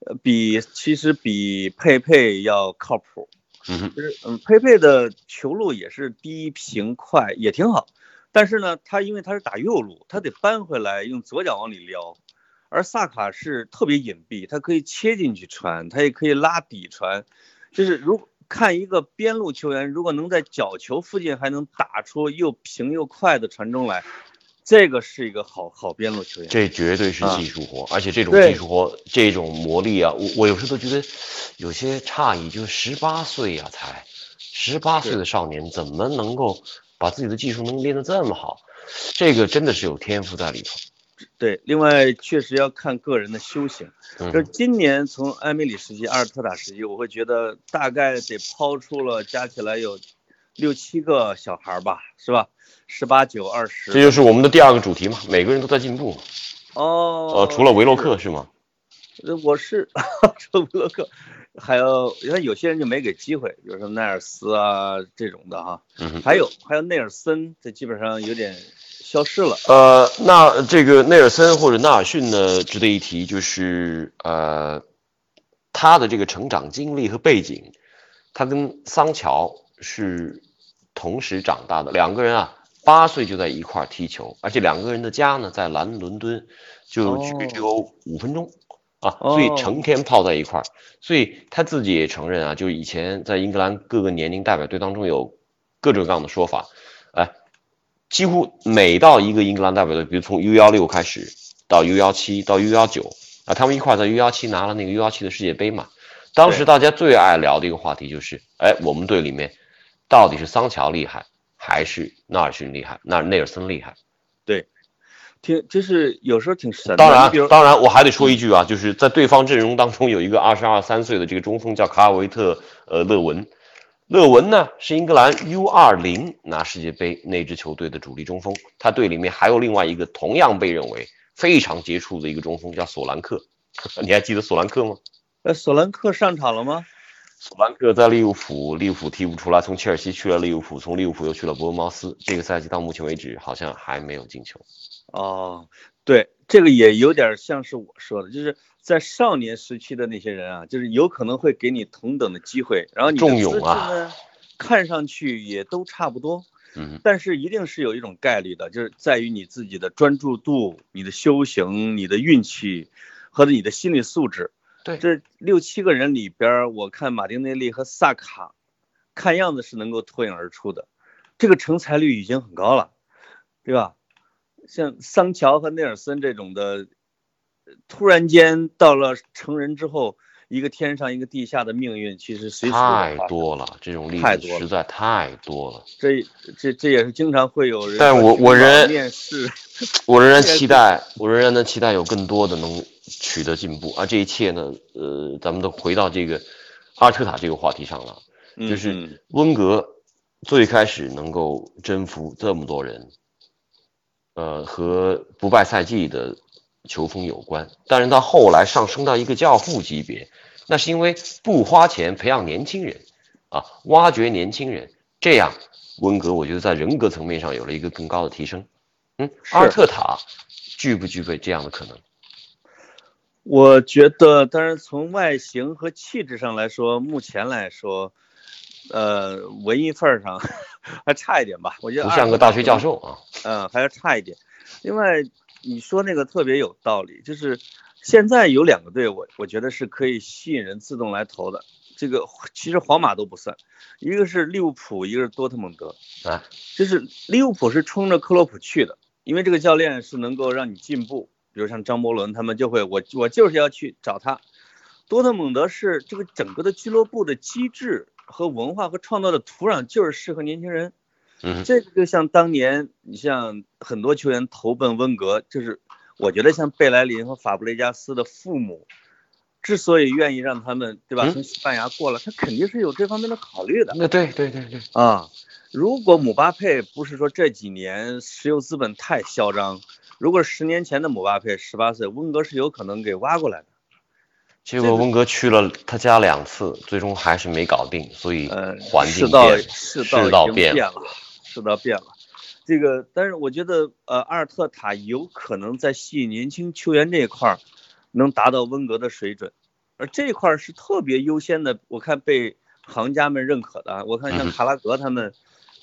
Speaker 4: 呃，比其实比佩佩要靠谱。
Speaker 3: 嗯，
Speaker 4: 就是嗯，佩佩的球路也是低平快，也挺好。但是呢，他因为他是打右路，他得扳回来用左脚往里撩，而萨卡是特别隐蔽，他可以切进去传，他也可以拉底传。就是如看一个边路球员，如果能在角球附近还能打出又平又快的传中来，这个是一个好好边路球员。
Speaker 3: 这绝对是
Speaker 4: 啊
Speaker 3: 技术活，而且这种技术活，这种魔力啊，我我有时候都觉得有些诧异，就是十八岁呀、才十八岁的少年，怎么能够把自己的技术能练得这么好？这个真的是有天赋在里头。
Speaker 4: 对，另外确实要看个人的修行。
Speaker 3: 嗯
Speaker 4: 就是今年从埃梅里时期、阿尔特塔时期，我会觉得大概得抛出了加起来有六七个小孩儿吧，是吧？十八九、二十。
Speaker 3: 这就是我们的第二个主题嘛，每个人都在进步。
Speaker 4: 哦，
Speaker 3: 呃，除了维洛克是吗？
Speaker 4: 呃，我是 *laughs* 除了维洛克，还有你看有些人就没给机会，比如说奈尔斯啊这种的哈，
Speaker 3: 嗯。
Speaker 4: 还有还有内尔森，这基本上有点消失了。
Speaker 3: 呃，那这个内尔森或者纳尔逊呢，值得一提，就是呃，他的这个成长经历和背景，他跟桑乔是同时长大的，两个人啊，八岁就在一块踢球，而且两个人的家呢在南伦敦，就距离只有五分钟。啊，所以
Speaker 4: 哦
Speaker 3: 成天泡在一块儿，所以他自己也承认啊，就以前在英格兰各个年龄代表队当中有各种各样的说法，哎，几乎每到一个英格兰代表队，比如从 U 幺六开始到 U 幺七到 U 幺九啊，他们一块在 U 幺七拿了那个 U 幺七的世界杯嘛，当时大家最爱聊的一个话题就是，哎，我们队里面到底是桑乔厉害，还是纳尔逊厉害，纳内尔森厉害？
Speaker 4: 对挺就是有时候挺神的。
Speaker 3: 当然当然，我还得说一句啊，就是在对方阵容当中有一个二十二三岁的这个中锋叫卡尔维特呃勒文，勒文呢是英格兰 U 二零拿世界杯那支球队的主力中锋，他队里面还有另外一个同样被认为非常杰出的一个中锋叫索兰克，*laughs* 你还记得索兰克吗？
Speaker 4: 呃，索兰克上场了吗？
Speaker 3: 索兰克在利物浦，利物浦踢不出来，从切尔西去了利物浦，从利物浦又去了伯恩茅斯，这个赛季到目前为止好像还没有进球。
Speaker 4: 哦，对，这个也有点像是我说的，就是在少年时期的那些人啊，就是有可能会给你同等的机会，然后你的资质
Speaker 3: 啊
Speaker 4: 呢，看上去也都差不多，
Speaker 3: 嗯，
Speaker 4: 但是一定是有一种概率的，就是在于你自己的专注度、你的修行、你的运气和你的心理素质。
Speaker 3: 对
Speaker 4: 这六七个人里边，我看马丁内利和萨卡，看样子是能够脱颖而出的，这个成才率已经很高了，对吧？像桑乔和内尔森这种的，呃突然间到了成人之后，一个天上一个地下的命运，其实随时
Speaker 3: 太多了，这种例子实在太多了。
Speaker 4: 这这这也是经常会有人
Speaker 3: 但我我仍
Speaker 4: 面试，
Speaker 3: 我仍然 *laughs* 期待，我仍然能期待有更多的能取得进步。而这一切呢，呃，咱们都回到这个阿尔特塔这个话题上了，就是
Speaker 4: 嗯
Speaker 3: 温格最开始能够征服这么多人，呃，和不败赛季的球风有关。但是到后来上升到一个教父级别，那是因为不花钱培养年轻人，啊，挖掘年轻人，这样温格我觉得在人格层面上有了一个更高的提升。嗯，阿尔特塔具不具备这样的可能？
Speaker 4: 我觉得，当然从外形和气质上来说，目前来说，呃，文艺范儿上 *laughs* 还差一点吧。我觉得
Speaker 3: 不像个大学教，授啊。
Speaker 4: 嗯，还要差一点。另外，你说那个特别有道理，就是现在有两个队，我我觉得是可以吸引人自动来投的。这个其实皇马都不算，一个是利物浦，一个是多特蒙德。
Speaker 3: 啊，
Speaker 4: 就是利物浦是冲着克洛普去的，因为这个教练是能够让你进步，比如像张伯伦他们就会，我我就是要去找他。多特蒙德是这个整个的俱乐部的机制和文化和创造的土壤就是适合年轻人。
Speaker 3: 嗯
Speaker 4: 这个就像当年你像很多球员投奔温格，就是我觉得像贝莱林和法布雷加斯的父母，之所以愿意让他们对吧
Speaker 3: 嗯
Speaker 4: 从西班牙过来，他肯定是有这方面的考虑的。
Speaker 3: 那对对对对，
Speaker 4: 啊，如果姆巴佩不是说这几年石油资本太嚣张，如果十年前的姆巴佩十八岁，温格是有可能给挖过来的。
Speaker 3: 结果温格去了他家两次，最终还是没搞定，所以
Speaker 4: 呃，
Speaker 3: 环境
Speaker 4: 世道世
Speaker 3: 世
Speaker 4: 道
Speaker 3: 变
Speaker 4: 变了，世道变了。这个，但是我觉得，呃，阿尔特塔有可能在吸引年轻球员这一块儿能达到温格的水准，而这一块儿是特别优先的，我看被行家们认可的。我看像
Speaker 3: 嗯
Speaker 4: 卡拉格他们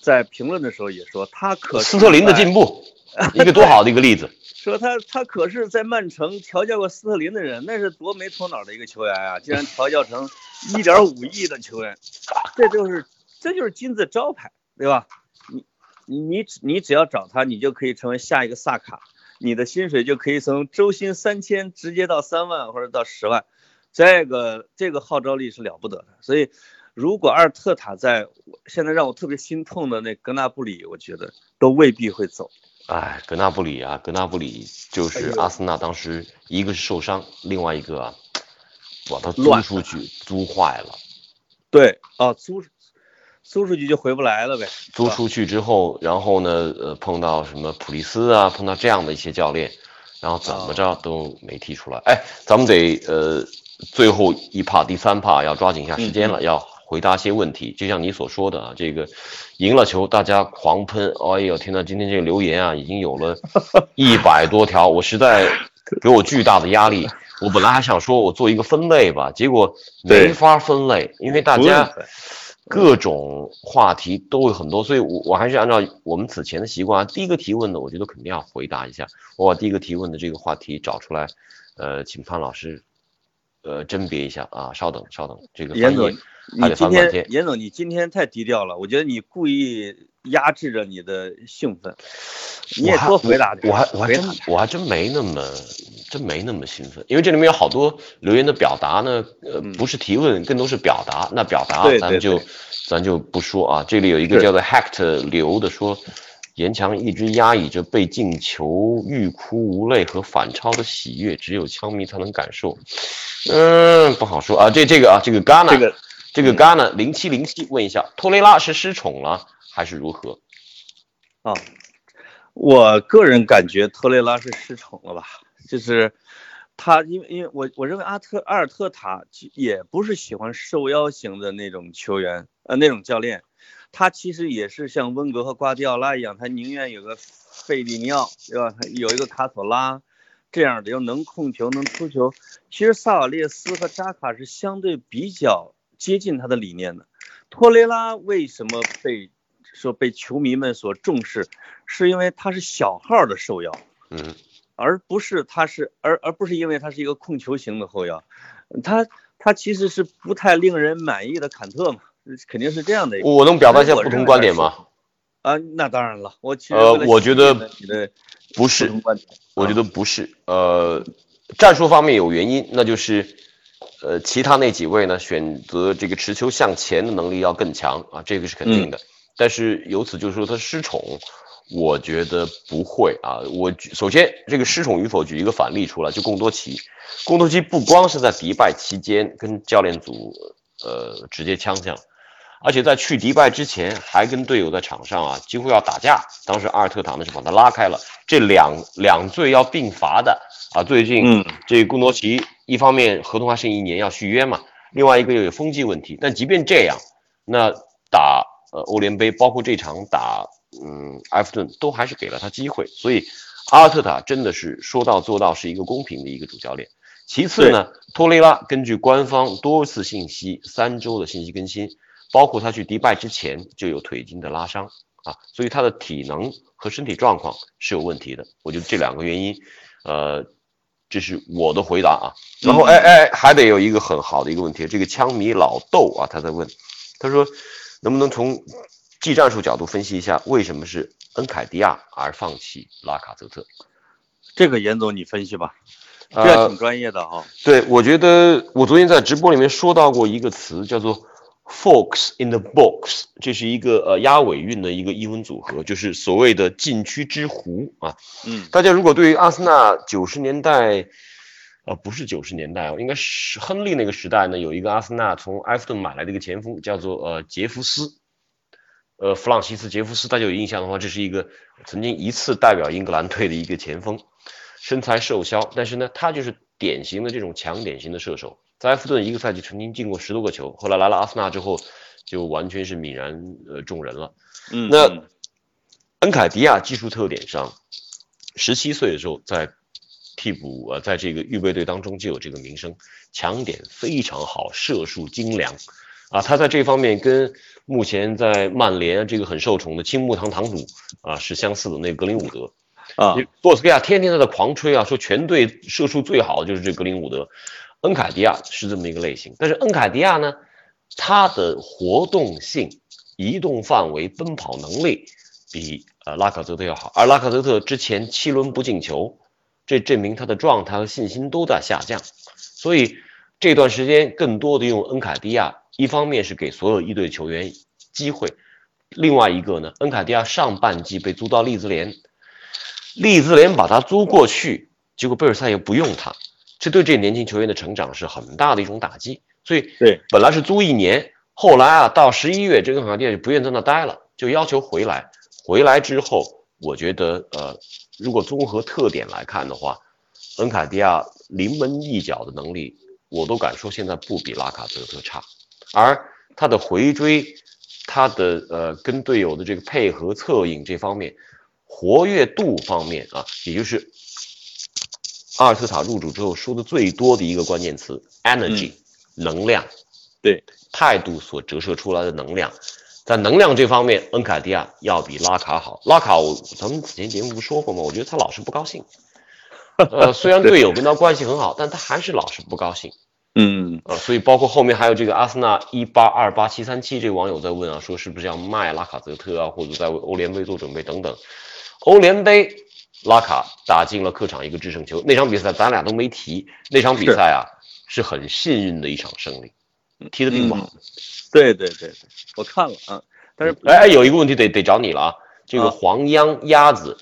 Speaker 4: 在评论的时候也说，他可
Speaker 3: 斯特林的。进步，*laughs* 一个多好的一个例子。*laughs*
Speaker 4: 说他他可是在曼城调教过斯特林的人，那是多没头脑的一个球员啊！竟然调教成一点五亿的球员，*laughs* 这就是这就是金字招牌，对吧？你你你只你只要找他，你就可以成为下一个萨卡，你的薪水就可以从周薪三千直接到三万或者到十万，这个这个号召力是了不得的。所以，如果阿尔特塔在现在让我特别心痛的那格纳布里，我觉得都未必会走。
Speaker 3: 哎，格纳布里啊，格纳布里就是阿森纳当时一个是受伤，另外一个啊，把他租出去租坏了，
Speaker 4: 对，啊，租租出去就回不来了呗。
Speaker 3: 租出去之后，然后呢，呃，碰到什么普利斯啊，碰到这样的一些教练，然后怎么着都没踢出来。哎，咱们得呃，最后一趴第三趴要抓紧一下时间了，要回答一些问题。就像你所说的啊，这个赢了球大家狂喷，哎呦天呐，今天这个留言啊已经有了 *laughs* 一百多条，我实在给我巨大的压力。我本来还想说我做一个分类吧，结果没法分类，因为大家各种话题都有很多，所以我我还是按照我们此前的习惯，第一个提问的，我觉得肯定要回答一下。我把第一个提问的这个话题找出来，呃，请潘老师，呃，甄别一下啊，稍等稍等，这个翻
Speaker 4: 严总你今
Speaker 3: 天。
Speaker 4: 天严总，你今天太低调了，我觉得你故意压制着你的兴奋，你也多回答点。
Speaker 3: 我还我还真我还真没那么真没那么兴奋，因为这里面有好多留言的表达呢，呃，
Speaker 4: 嗯
Speaker 3: 不是提问，更多是表达。那表达咱们就咱就不说啊。这里有一个叫做 Hacked 刘的说，严强一直压抑着被进球欲哭无泪和反超的喜悦，只有枪迷才能感受。嗯，不好说啊。这这个啊，这个 Ghana
Speaker 4: 这个
Speaker 3: 这个 Ghana 零七零七问一下，托雷拉是失宠了还是如何？
Speaker 4: 啊，我个人感觉托雷拉是失宠了吧，就是他因为因为我我认为阿特阿尔特塔也不是喜欢受邀型的那种球员，呃那种教练，他其实也是像温格和瓜迪奥拉一样，他宁愿有个费利尼奥，对吧？他有一个卡索拉这样的，又能控球能出球。其实萨瓦列斯和扎卡是相对比较接近他的理念的。托雷拉为什么被说被球迷们所重视，是因为他是小号的受邀，
Speaker 3: 嗯，
Speaker 4: 而不是他是而而不是因为他是一个控球型的后腰，他他其实是不太令人满意的坎特嘛，肯定是这样的一个
Speaker 3: 我能表达一下不同观点吗？
Speaker 4: 啊，那当然了，我其实
Speaker 3: 呃我觉得不是我觉得不是，呃，战术方面有原因，那就是，呃，其他那几位呢选择这个持球向前的能力要更强啊，这个是肯定的。但是由此就是说他失宠，我觉得不会啊。我举首先这个失宠与否举一个反例出来，就贡多齐，贡多齐不光是在迪拜期间跟教练组呃直接呛呛。而且在去迪拜之前，还跟队友在场上啊，几乎要打架。当时阿尔特塔呢是把他拉开了，这两两罪要并罚的啊。最近
Speaker 4: 嗯
Speaker 3: 这贡多奇一方面合同还剩一年要续约嘛，另外一个又有风纪问题。但即便这样，那打呃欧联杯，包括这场打嗯埃弗顿，都还是给了他机会。所以阿尔特塔真的是说到做到，是一个公平的一个主教练。其次呢，托雷拉根据官方多次信息、三周的信息更新，包括他去迪拜之前就有腿筋的拉伤啊，所以他的体能和身体状况是有问题的。我觉得这两个原因，呃，这是我的回答啊。然后，哎哎，还得有一个很好的一个问题，这个枪迷老豆啊，他在问，他说能不能从技战术角度分析一下，为什么是恩凯迪亚而放弃拉卡泽特？
Speaker 4: 这个严总你分析吧，这
Speaker 3: 呃
Speaker 4: 挺专业的哈、
Speaker 3: 对，我觉得我昨天在直播里面说到过一个词，叫做 “fox in the box”，这是一个呃押尾韵的一个英文组合，就是所谓的禁区之狐啊。
Speaker 4: 嗯。
Speaker 3: 大家如果对于阿森纳九十年代，呃，不是九十年代哦，应该是亨利那个时代呢，有一个阿森纳从埃弗顿买来的一个前锋，叫做呃杰弗斯，呃弗朗西斯杰弗斯，大家有印象的话，这是一个曾经一次代表英格兰队的一个前锋，身材瘦削，但是呢，他就是典型的这种强点型的射手，在埃弗顿一个赛季曾经进过十多个球，后来来了阿森纳之后，就完全是泯然呃众人了。
Speaker 4: 嗯，
Speaker 3: 那
Speaker 4: 嗯
Speaker 3: 恩凯迪亚技术特点上，十七岁的时候在替补呃，在这个预备队当中就有这个名声，强点非常好，射术精良，啊，他在这方面跟目前在曼联这个很受宠的青木堂堂主啊是相似的，那个格林伍德。
Speaker 4: 啊，
Speaker 3: 波斯克亚天天在那狂吹啊，说全队射术最好的就是这格林伍德，恩凯迪亚是这么一个类型。但是恩凯迪亚呢，他的活动性、移动范围、奔跑能力比呃拉卡泽特要好，而拉卡泽特之前七轮不进球，这证明他的状态和信心都在下降。所以这段时间更多的用恩凯迪亚，一方面是给所有一队球员机会，另外一个呢，恩凯迪亚上半季被租到利兹联。利兹联把他租过去，结果贝尔赛又不用他，这对这年轻球员的成长是很大的一种打击。所以，
Speaker 4: 对，
Speaker 3: 本来是租一年，后来啊，到十一月，这个卡迪亚就不愿在那待了，就要求回来。回来之后，我觉得，呃，如果综合特点来看的话，恩凯迪亚临门一脚的能力，我都敢说现在不比拉卡泽特差，而他的回追，他的呃跟队友的这个配合策应这方面。活跃度方面啊，也就是阿尔特塔入主之后说的最多的一个关键词，energy，、能量，
Speaker 4: 对，
Speaker 3: 态度所折射出来的能量，在能量这方面，恩卡迪亚要比拉卡好。拉卡我咱们之前节目不说过吗？我觉得他老是不高兴。呃，虽然队友跟他关系很好，但他还是老是不高兴。*laughs*
Speaker 4: 嗯
Speaker 3: 呃，所以包括后面还有这个阿森纳一八二八七三七这个网友在问啊，说是不是要卖拉卡泽特啊，或者在为欧联杯做准备等等。欧联杯拉卡打进了客场一个制胜球。那场比赛咱俩都没提，那场比赛啊是很幸运的一场胜利，踢的并不好。
Speaker 4: 对对对对，我看了啊，但是
Speaker 3: 哎哎，有一个问题得得找你了啊，这个
Speaker 4: 啊
Speaker 3: 黄央鸭子，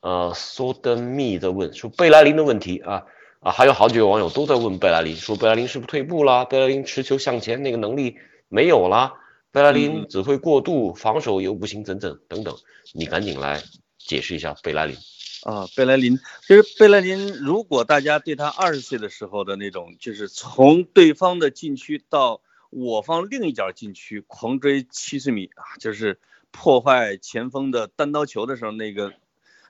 Speaker 3: 呃，苏登密的问说贝莱林的问题啊啊，还有好几个网友都在问贝莱林，说贝莱林是不是退步啦？贝莱林持球向前那个能力没有啦？贝莱林
Speaker 4: 嗯
Speaker 3: 只会过度，防守又不行，等等等等，你赶紧来解释一下贝莱林。
Speaker 4: 啊，贝莱林，其实贝莱林，如果大家对他二十岁的时候的那种，就是从对方的禁区到我方另一角禁区狂追七十米啊，就是破坏前锋的单刀球的时候，那个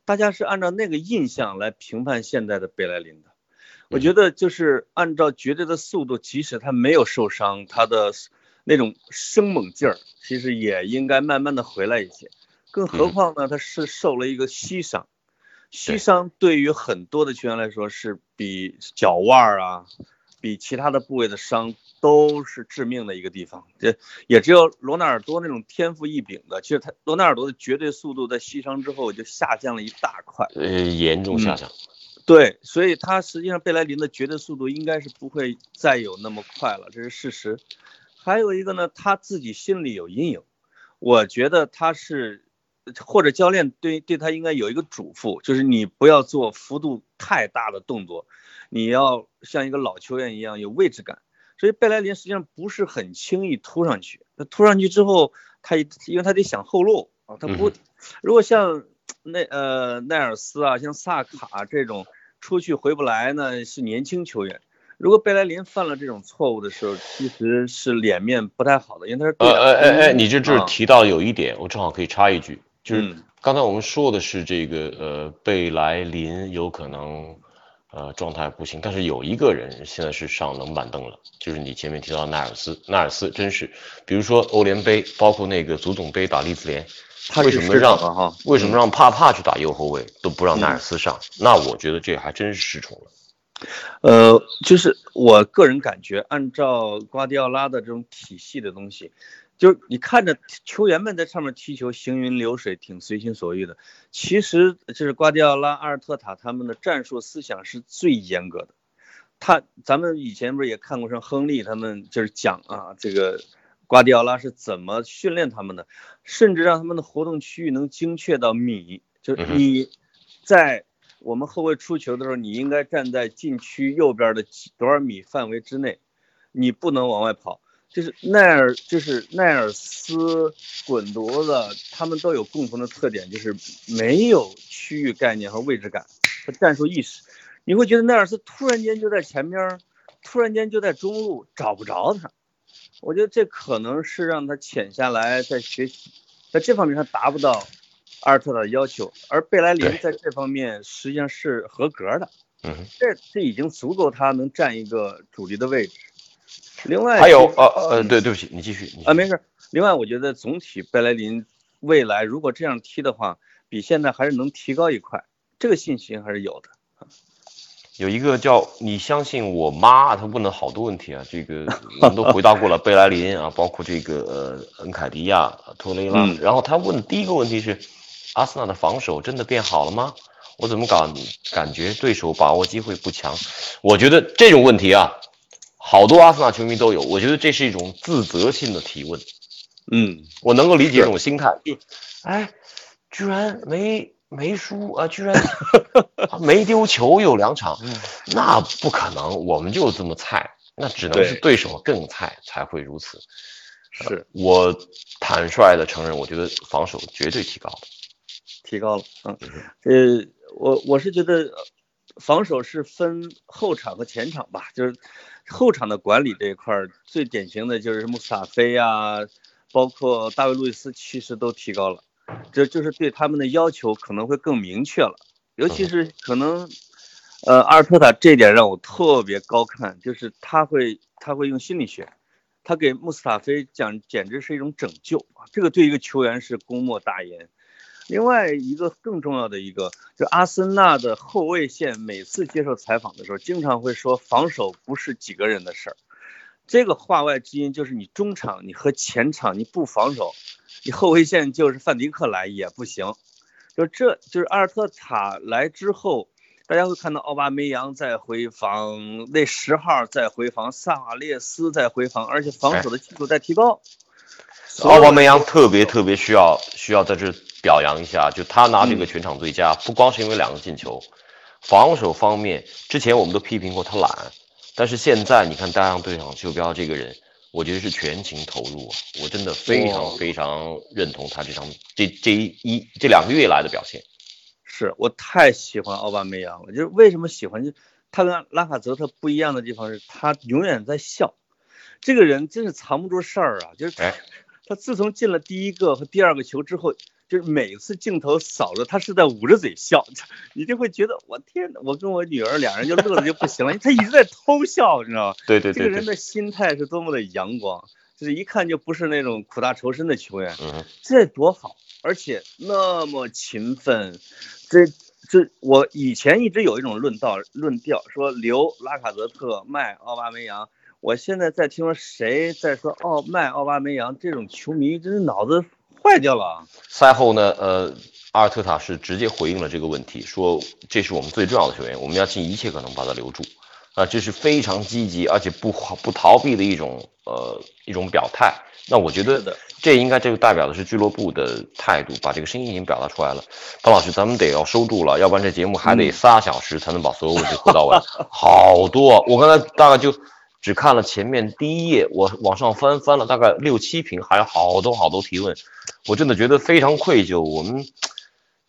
Speaker 4: 大家是按照那个印象来评判现在的贝莱林的。我觉得就是按照绝对的速度，即使他没有受伤，他的那种生猛劲儿，其实也应该慢慢的回来一些。更何况呢，他是受了一个膝伤。膝伤对于很多的球员来说是比脚腕儿啊，比其他的部位的伤都是致命的一个地方。这也只有罗纳尔多那种天赋异禀的，其实他罗纳尔多的绝对速度在膝伤之后就下降了一大块。
Speaker 3: 呃，严重下降。
Speaker 4: 对，所以他实际上贝莱林的绝对速度应该是不会再有那么快了，这是事实。还有一个呢，他自己心里有阴影，我觉得他是。或者教练对对他应该有一个嘱咐，就是你不要做幅度太大的动作，你要像一个老球员一样有位置感。所以贝莱林实际上不是很轻易突上去，他突上去之后，他因为他得想后路啊，他不，如果像那呃奈尔斯啊，像萨卡这种出去回不来呢，是年轻球员。如果贝莱林犯了这种错误的时候，其实是脸面不太好的，因为他是
Speaker 3: 呃呃哎哎，你这这
Speaker 4: 啊
Speaker 3: 提到有一点，我正好可以插一句。就是
Speaker 4: 嗯
Speaker 3: 刚才我们说的是这个呃贝莱林有可能呃状态不行，但是有一个人现在是上冷板凳了，就是你前面提到奈尔斯，奈尔斯真是，比如说欧联杯，包括那个足总杯打利兹联，
Speaker 4: 他
Speaker 3: 为什么让
Speaker 4: 哈
Speaker 3: 为什么让帕帕去打右后卫都不让奈尔
Speaker 4: 嗯
Speaker 3: 斯上？那我觉得这还真是失宠了。
Speaker 4: 呃，就是我个人感觉，按照瓜迪奥拉的这种体系的东西，就是你看着球员们在上面踢球行云流水，挺随心所欲的。其实就是瓜迪奥拉、阿尔特塔他们的战术思想是最严格的。他咱们以前不是也看过，像亨利他们就是讲啊，这个瓜迪奥拉是怎么训练他们的，甚至让他们的活动区域能精确到米，就是你在。我们后卫出球的时候，你应该站在禁区右边的几多少米范围之内，你不能往外跑。就是奈尔，就是奈尔斯、滚犊子，他们都有共同的特点，就是没有区域概念和位置感和战术意识。你会觉得奈尔斯突然间就在前边，突然间就在中路，找不着他。我觉得这可能是让他潜下来在学习，在这方面他达不到。阿尔特塔的要求，而贝莱林在这方面实际上是合格的，
Speaker 3: 嗯，
Speaker 4: 这这已经足够他能占一个主力的位置。另外
Speaker 3: 还有呃呃，对对不起，你继续。你继续
Speaker 4: 啊，没事。另外，我觉得总体贝莱林未来如果这样踢的话，比现在还是能提高一块，这个信心还是有的。
Speaker 3: 有一个叫你相信我妈，她问了好多问题啊，这个我们都回答过了，贝莱林啊，包括这个呃恩凯迪亚、托雷拉，
Speaker 4: 嗯
Speaker 3: 然后他问的第一个问题是，阿森纳的防守真的变好了吗？我怎么感感觉对手把握机会不强？我觉得这种问题啊，好多阿森纳球迷都有，我觉得这是一种自责性的提问。
Speaker 4: 嗯，
Speaker 3: 我能够理解这种心态。哎，居然没没输啊，居然 *laughs* 没丢球有两场，那不可能，我们就这么菜，那只能是对手更菜才会如此。
Speaker 4: 是
Speaker 3: 我坦率的承认，我觉得防守绝对提高了，
Speaker 4: 提高了。嗯，呃，我我是觉得防守是分后场和前场吧，就是后场的管理这一块儿，最典型的就是穆斯塔菲啊，包括大卫路易斯，其实都提高了。这就是对他们的要求可能会更明确了，尤其是可能，呃，阿尔特塔这点让我特别高看，就是他会他会用心理学，他给穆斯塔菲讲简直是一种拯救啊，这个对一个球员是功莫大焉。另外一个更重要的一个，就阿森纳的后卫线每次接受采访的时候，经常会说防守不是几个人的事儿，这个话外之音就是你中场你和前场你不防守。你后卫线就是范迪克来也不行，就这就是阿尔特塔来之后，大家会看到奥巴梅扬在回防，那十号在回防，萨瓦列斯在回防，而且防守的技术在提高。
Speaker 3: 奥巴梅扬特别特别需要需要在这表扬一下，就他拿这个全场最佳，不光是因为两个进球，防守方面之前我们都批评过他懒，但是现在你看大洋队长袖标这个人，我觉得是全情投入啊，我真的非常非常认同他这场这这一一这两个月来的表现。
Speaker 4: 是我太喜欢奥巴梅扬了，就是为什么喜欢，就他跟拉卡泽特不一样的地方是他永远在笑，这个人真是藏不住事儿啊，就是他
Speaker 3: 哎
Speaker 4: 他自从进了第一个和第二个球之后，就是每次镜头扫着他是在捂着嘴笑，你就会觉得我天呐，我跟我女儿俩人就乐的就不行了，他一直在偷笑，你知道吗？
Speaker 3: 对对对对，
Speaker 4: 这个人的心态是多么的阳光，就是一看就不是那种苦大仇深的球员，
Speaker 3: 嗯，
Speaker 4: 这多好，而且那么勤奋，这这我以前一直有一种论道论调，说留拉卡泽特卖奥巴梅扬，我现在在听说谁在说奥卖奥巴梅扬，这种球迷真是脑子坏掉了。
Speaker 3: 赛后呢，呃，阿尔特塔是直接回应了这个问题，说这是我们最重要的球员，我们要尽一切可能把他留住。啊、这是非常积极而且不不逃避的一种呃一种表态。那我觉得这应该这个代表的是俱乐部的态度，把这个声音已经表达出来了。潘老师，咱们得要收住了，要不然这节目还得仨小时才能把所有问题回到完。*laughs* 好多啊，我刚才大概就只看了前面第一页，我往上翻翻了大概六七屏，还有好多好多提问，我真的觉得非常愧疚。我们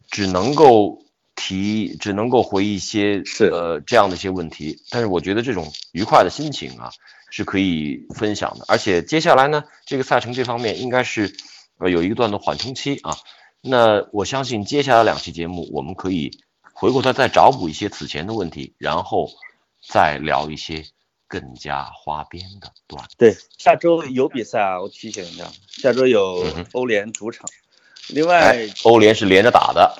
Speaker 3: 只能够提，只能够回一些
Speaker 4: 是
Speaker 3: 呃这样的一些问题，但是我觉得这种愉快的心情啊是可以分享的，而且接下来呢，这个赛程这方面应该是呃有一段的缓冲期啊。那我相信接下来两期节目，我们可以回过头再找补一些此前的问题，然后再聊一些更加花边的段子。
Speaker 4: 对，下周有比赛啊，我提醒一下，下周有欧联主场，另外
Speaker 3: 哎，欧联是连着打的，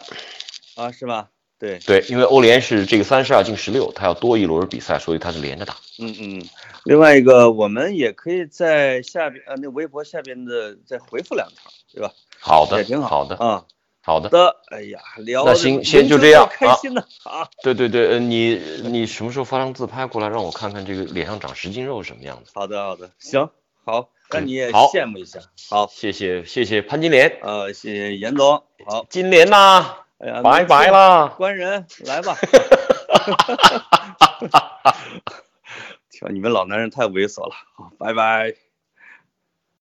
Speaker 4: 啊是吧？对，
Speaker 3: 对，因为欧联是这个三十二进十六，它要多一轮比赛，所以它是连着打。
Speaker 4: 嗯嗯，另外一个我们也可以在下边呃那微博下边的再回复两条，对吧？
Speaker 3: 好的，
Speaker 4: 也挺
Speaker 3: 好的，
Speaker 4: 啊。
Speaker 3: 好的。
Speaker 4: 的，哎呀，聊得
Speaker 3: 那行先就这样
Speaker 4: 开心呢啊！
Speaker 3: 对对对，呃，你你什么时候发张自拍过来，让我看看这个脸上长十斤肉是什么样子？
Speaker 4: 好的好的，行好，那你也
Speaker 3: 好
Speaker 4: 羡慕一下。好，
Speaker 3: 谢谢谢谢潘金莲，
Speaker 4: 呃，谢谢严总。好，
Speaker 3: 金莲呐，
Speaker 4: 哎呀，
Speaker 3: 拜拜，啦。
Speaker 4: 官人来吧。*laughs* *laughs* 瞧，你们老男人太猥琐了。好，拜拜。